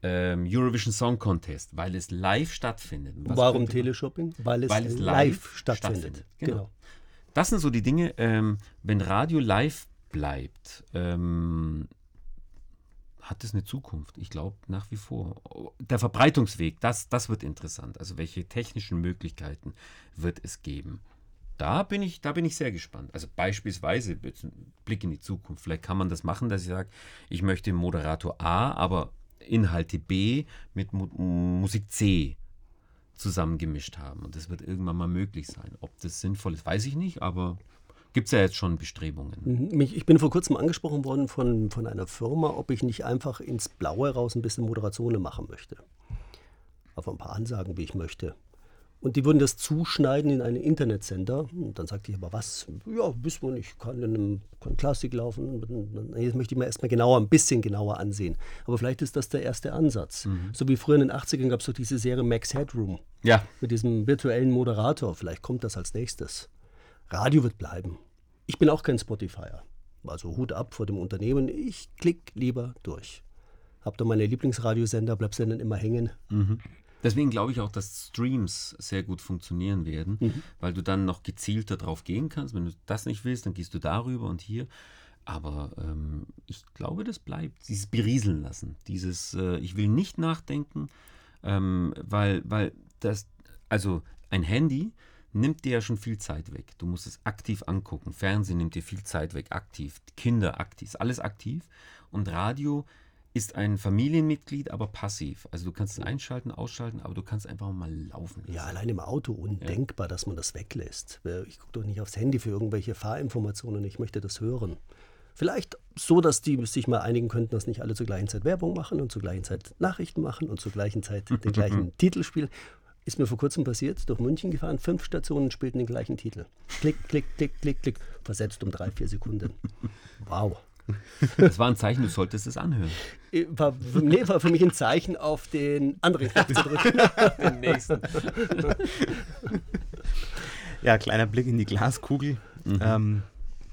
ähm, Eurovision Song Contest, weil es live stattfindet. Was Warum Teleshopping? Weil es, weil es live, live stattfindet. stattfindet. Genau. genau. Das sind so die Dinge, ähm, wenn Radio live bleibt, ähm, hat es eine Zukunft. Ich glaube nach wie vor. Der Verbreitungsweg, das, das wird interessant. Also welche technischen Möglichkeiten wird es geben? Da bin ich, da bin ich sehr gespannt. Also beispielsweise Blick in die Zukunft. Vielleicht kann man das machen, dass ich sage, ich möchte Moderator A, aber Inhalte B mit Mu Musik C zusammengemischt haben. Und das wird irgendwann mal möglich sein. Ob das sinnvoll ist, weiß ich nicht, aber gibt es ja jetzt schon Bestrebungen. Mhm. Ich bin vor kurzem angesprochen worden von, von einer Firma, ob ich nicht einfach ins Blaue raus ein bisschen Moderationen machen möchte. Auf ein paar Ansagen, wie ich möchte. Und die würden das zuschneiden in einen Internetsender. Und dann sagte ich, aber was? Ja, wissen wir nicht, kann in einem kann Klassik laufen. Jetzt möchte ich mir erstmal genauer, ein bisschen genauer ansehen. Aber vielleicht ist das der erste Ansatz. Mhm. So wie früher in den 80ern gab es doch diese Serie Max Headroom. Ja. Mit diesem virtuellen Moderator. Vielleicht kommt das als nächstes. Radio wird bleiben. Ich bin auch kein Spotifyer. Also Hut ab vor dem Unternehmen. Ich klicke lieber durch. Hab da meine Lieblingsradiosender, bleibst dann immer hängen. Mhm. Deswegen glaube ich auch, dass Streams sehr gut funktionieren werden, mhm. weil du dann noch gezielter drauf gehen kannst. Wenn du das nicht willst, dann gehst du darüber und hier. Aber ähm, ich glaube, das bleibt. Dieses Berieseln lassen. Dieses, äh, ich will nicht nachdenken, ähm, weil, weil das, also ein Handy nimmt dir ja schon viel Zeit weg. Du musst es aktiv angucken. Fernsehen nimmt dir viel Zeit weg, aktiv. Kinder aktiv, alles aktiv. Und Radio ist ein Familienmitglied, aber passiv. Also du kannst es einschalten, ausschalten, aber du kannst einfach mal laufen lassen. Ja, allein im Auto undenkbar, ja. dass man das weglässt. Ich gucke doch nicht aufs Handy für irgendwelche Fahrinformationen, ich möchte das hören. Vielleicht so, dass die sich mal einigen könnten, dass nicht alle zur gleichen Zeit Werbung machen und zur gleichen Zeit Nachrichten machen und zur gleichen Zeit <laughs> den gleichen Titel spielen. Ist mir vor kurzem passiert, durch München gefahren, fünf Stationen spielten den gleichen Titel. Klick, klick, klick, klick, klick, versetzt um drei, vier Sekunden. <laughs> Wow. Das war ein Zeichen, du solltest es anhören. Äh, war, nee, war für mich ein Zeichen, auf den anderen Knopf <laughs> zu drücken. den nächsten. Ja, kleiner Blick in die Glaskugel. Mhm. Ähm,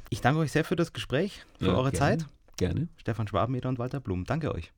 ich danke euch sehr für das Gespräch, für ja, eure gerne, Zeit. Gerne. Stefan Schwabeneder und Walter Blum. Danke euch.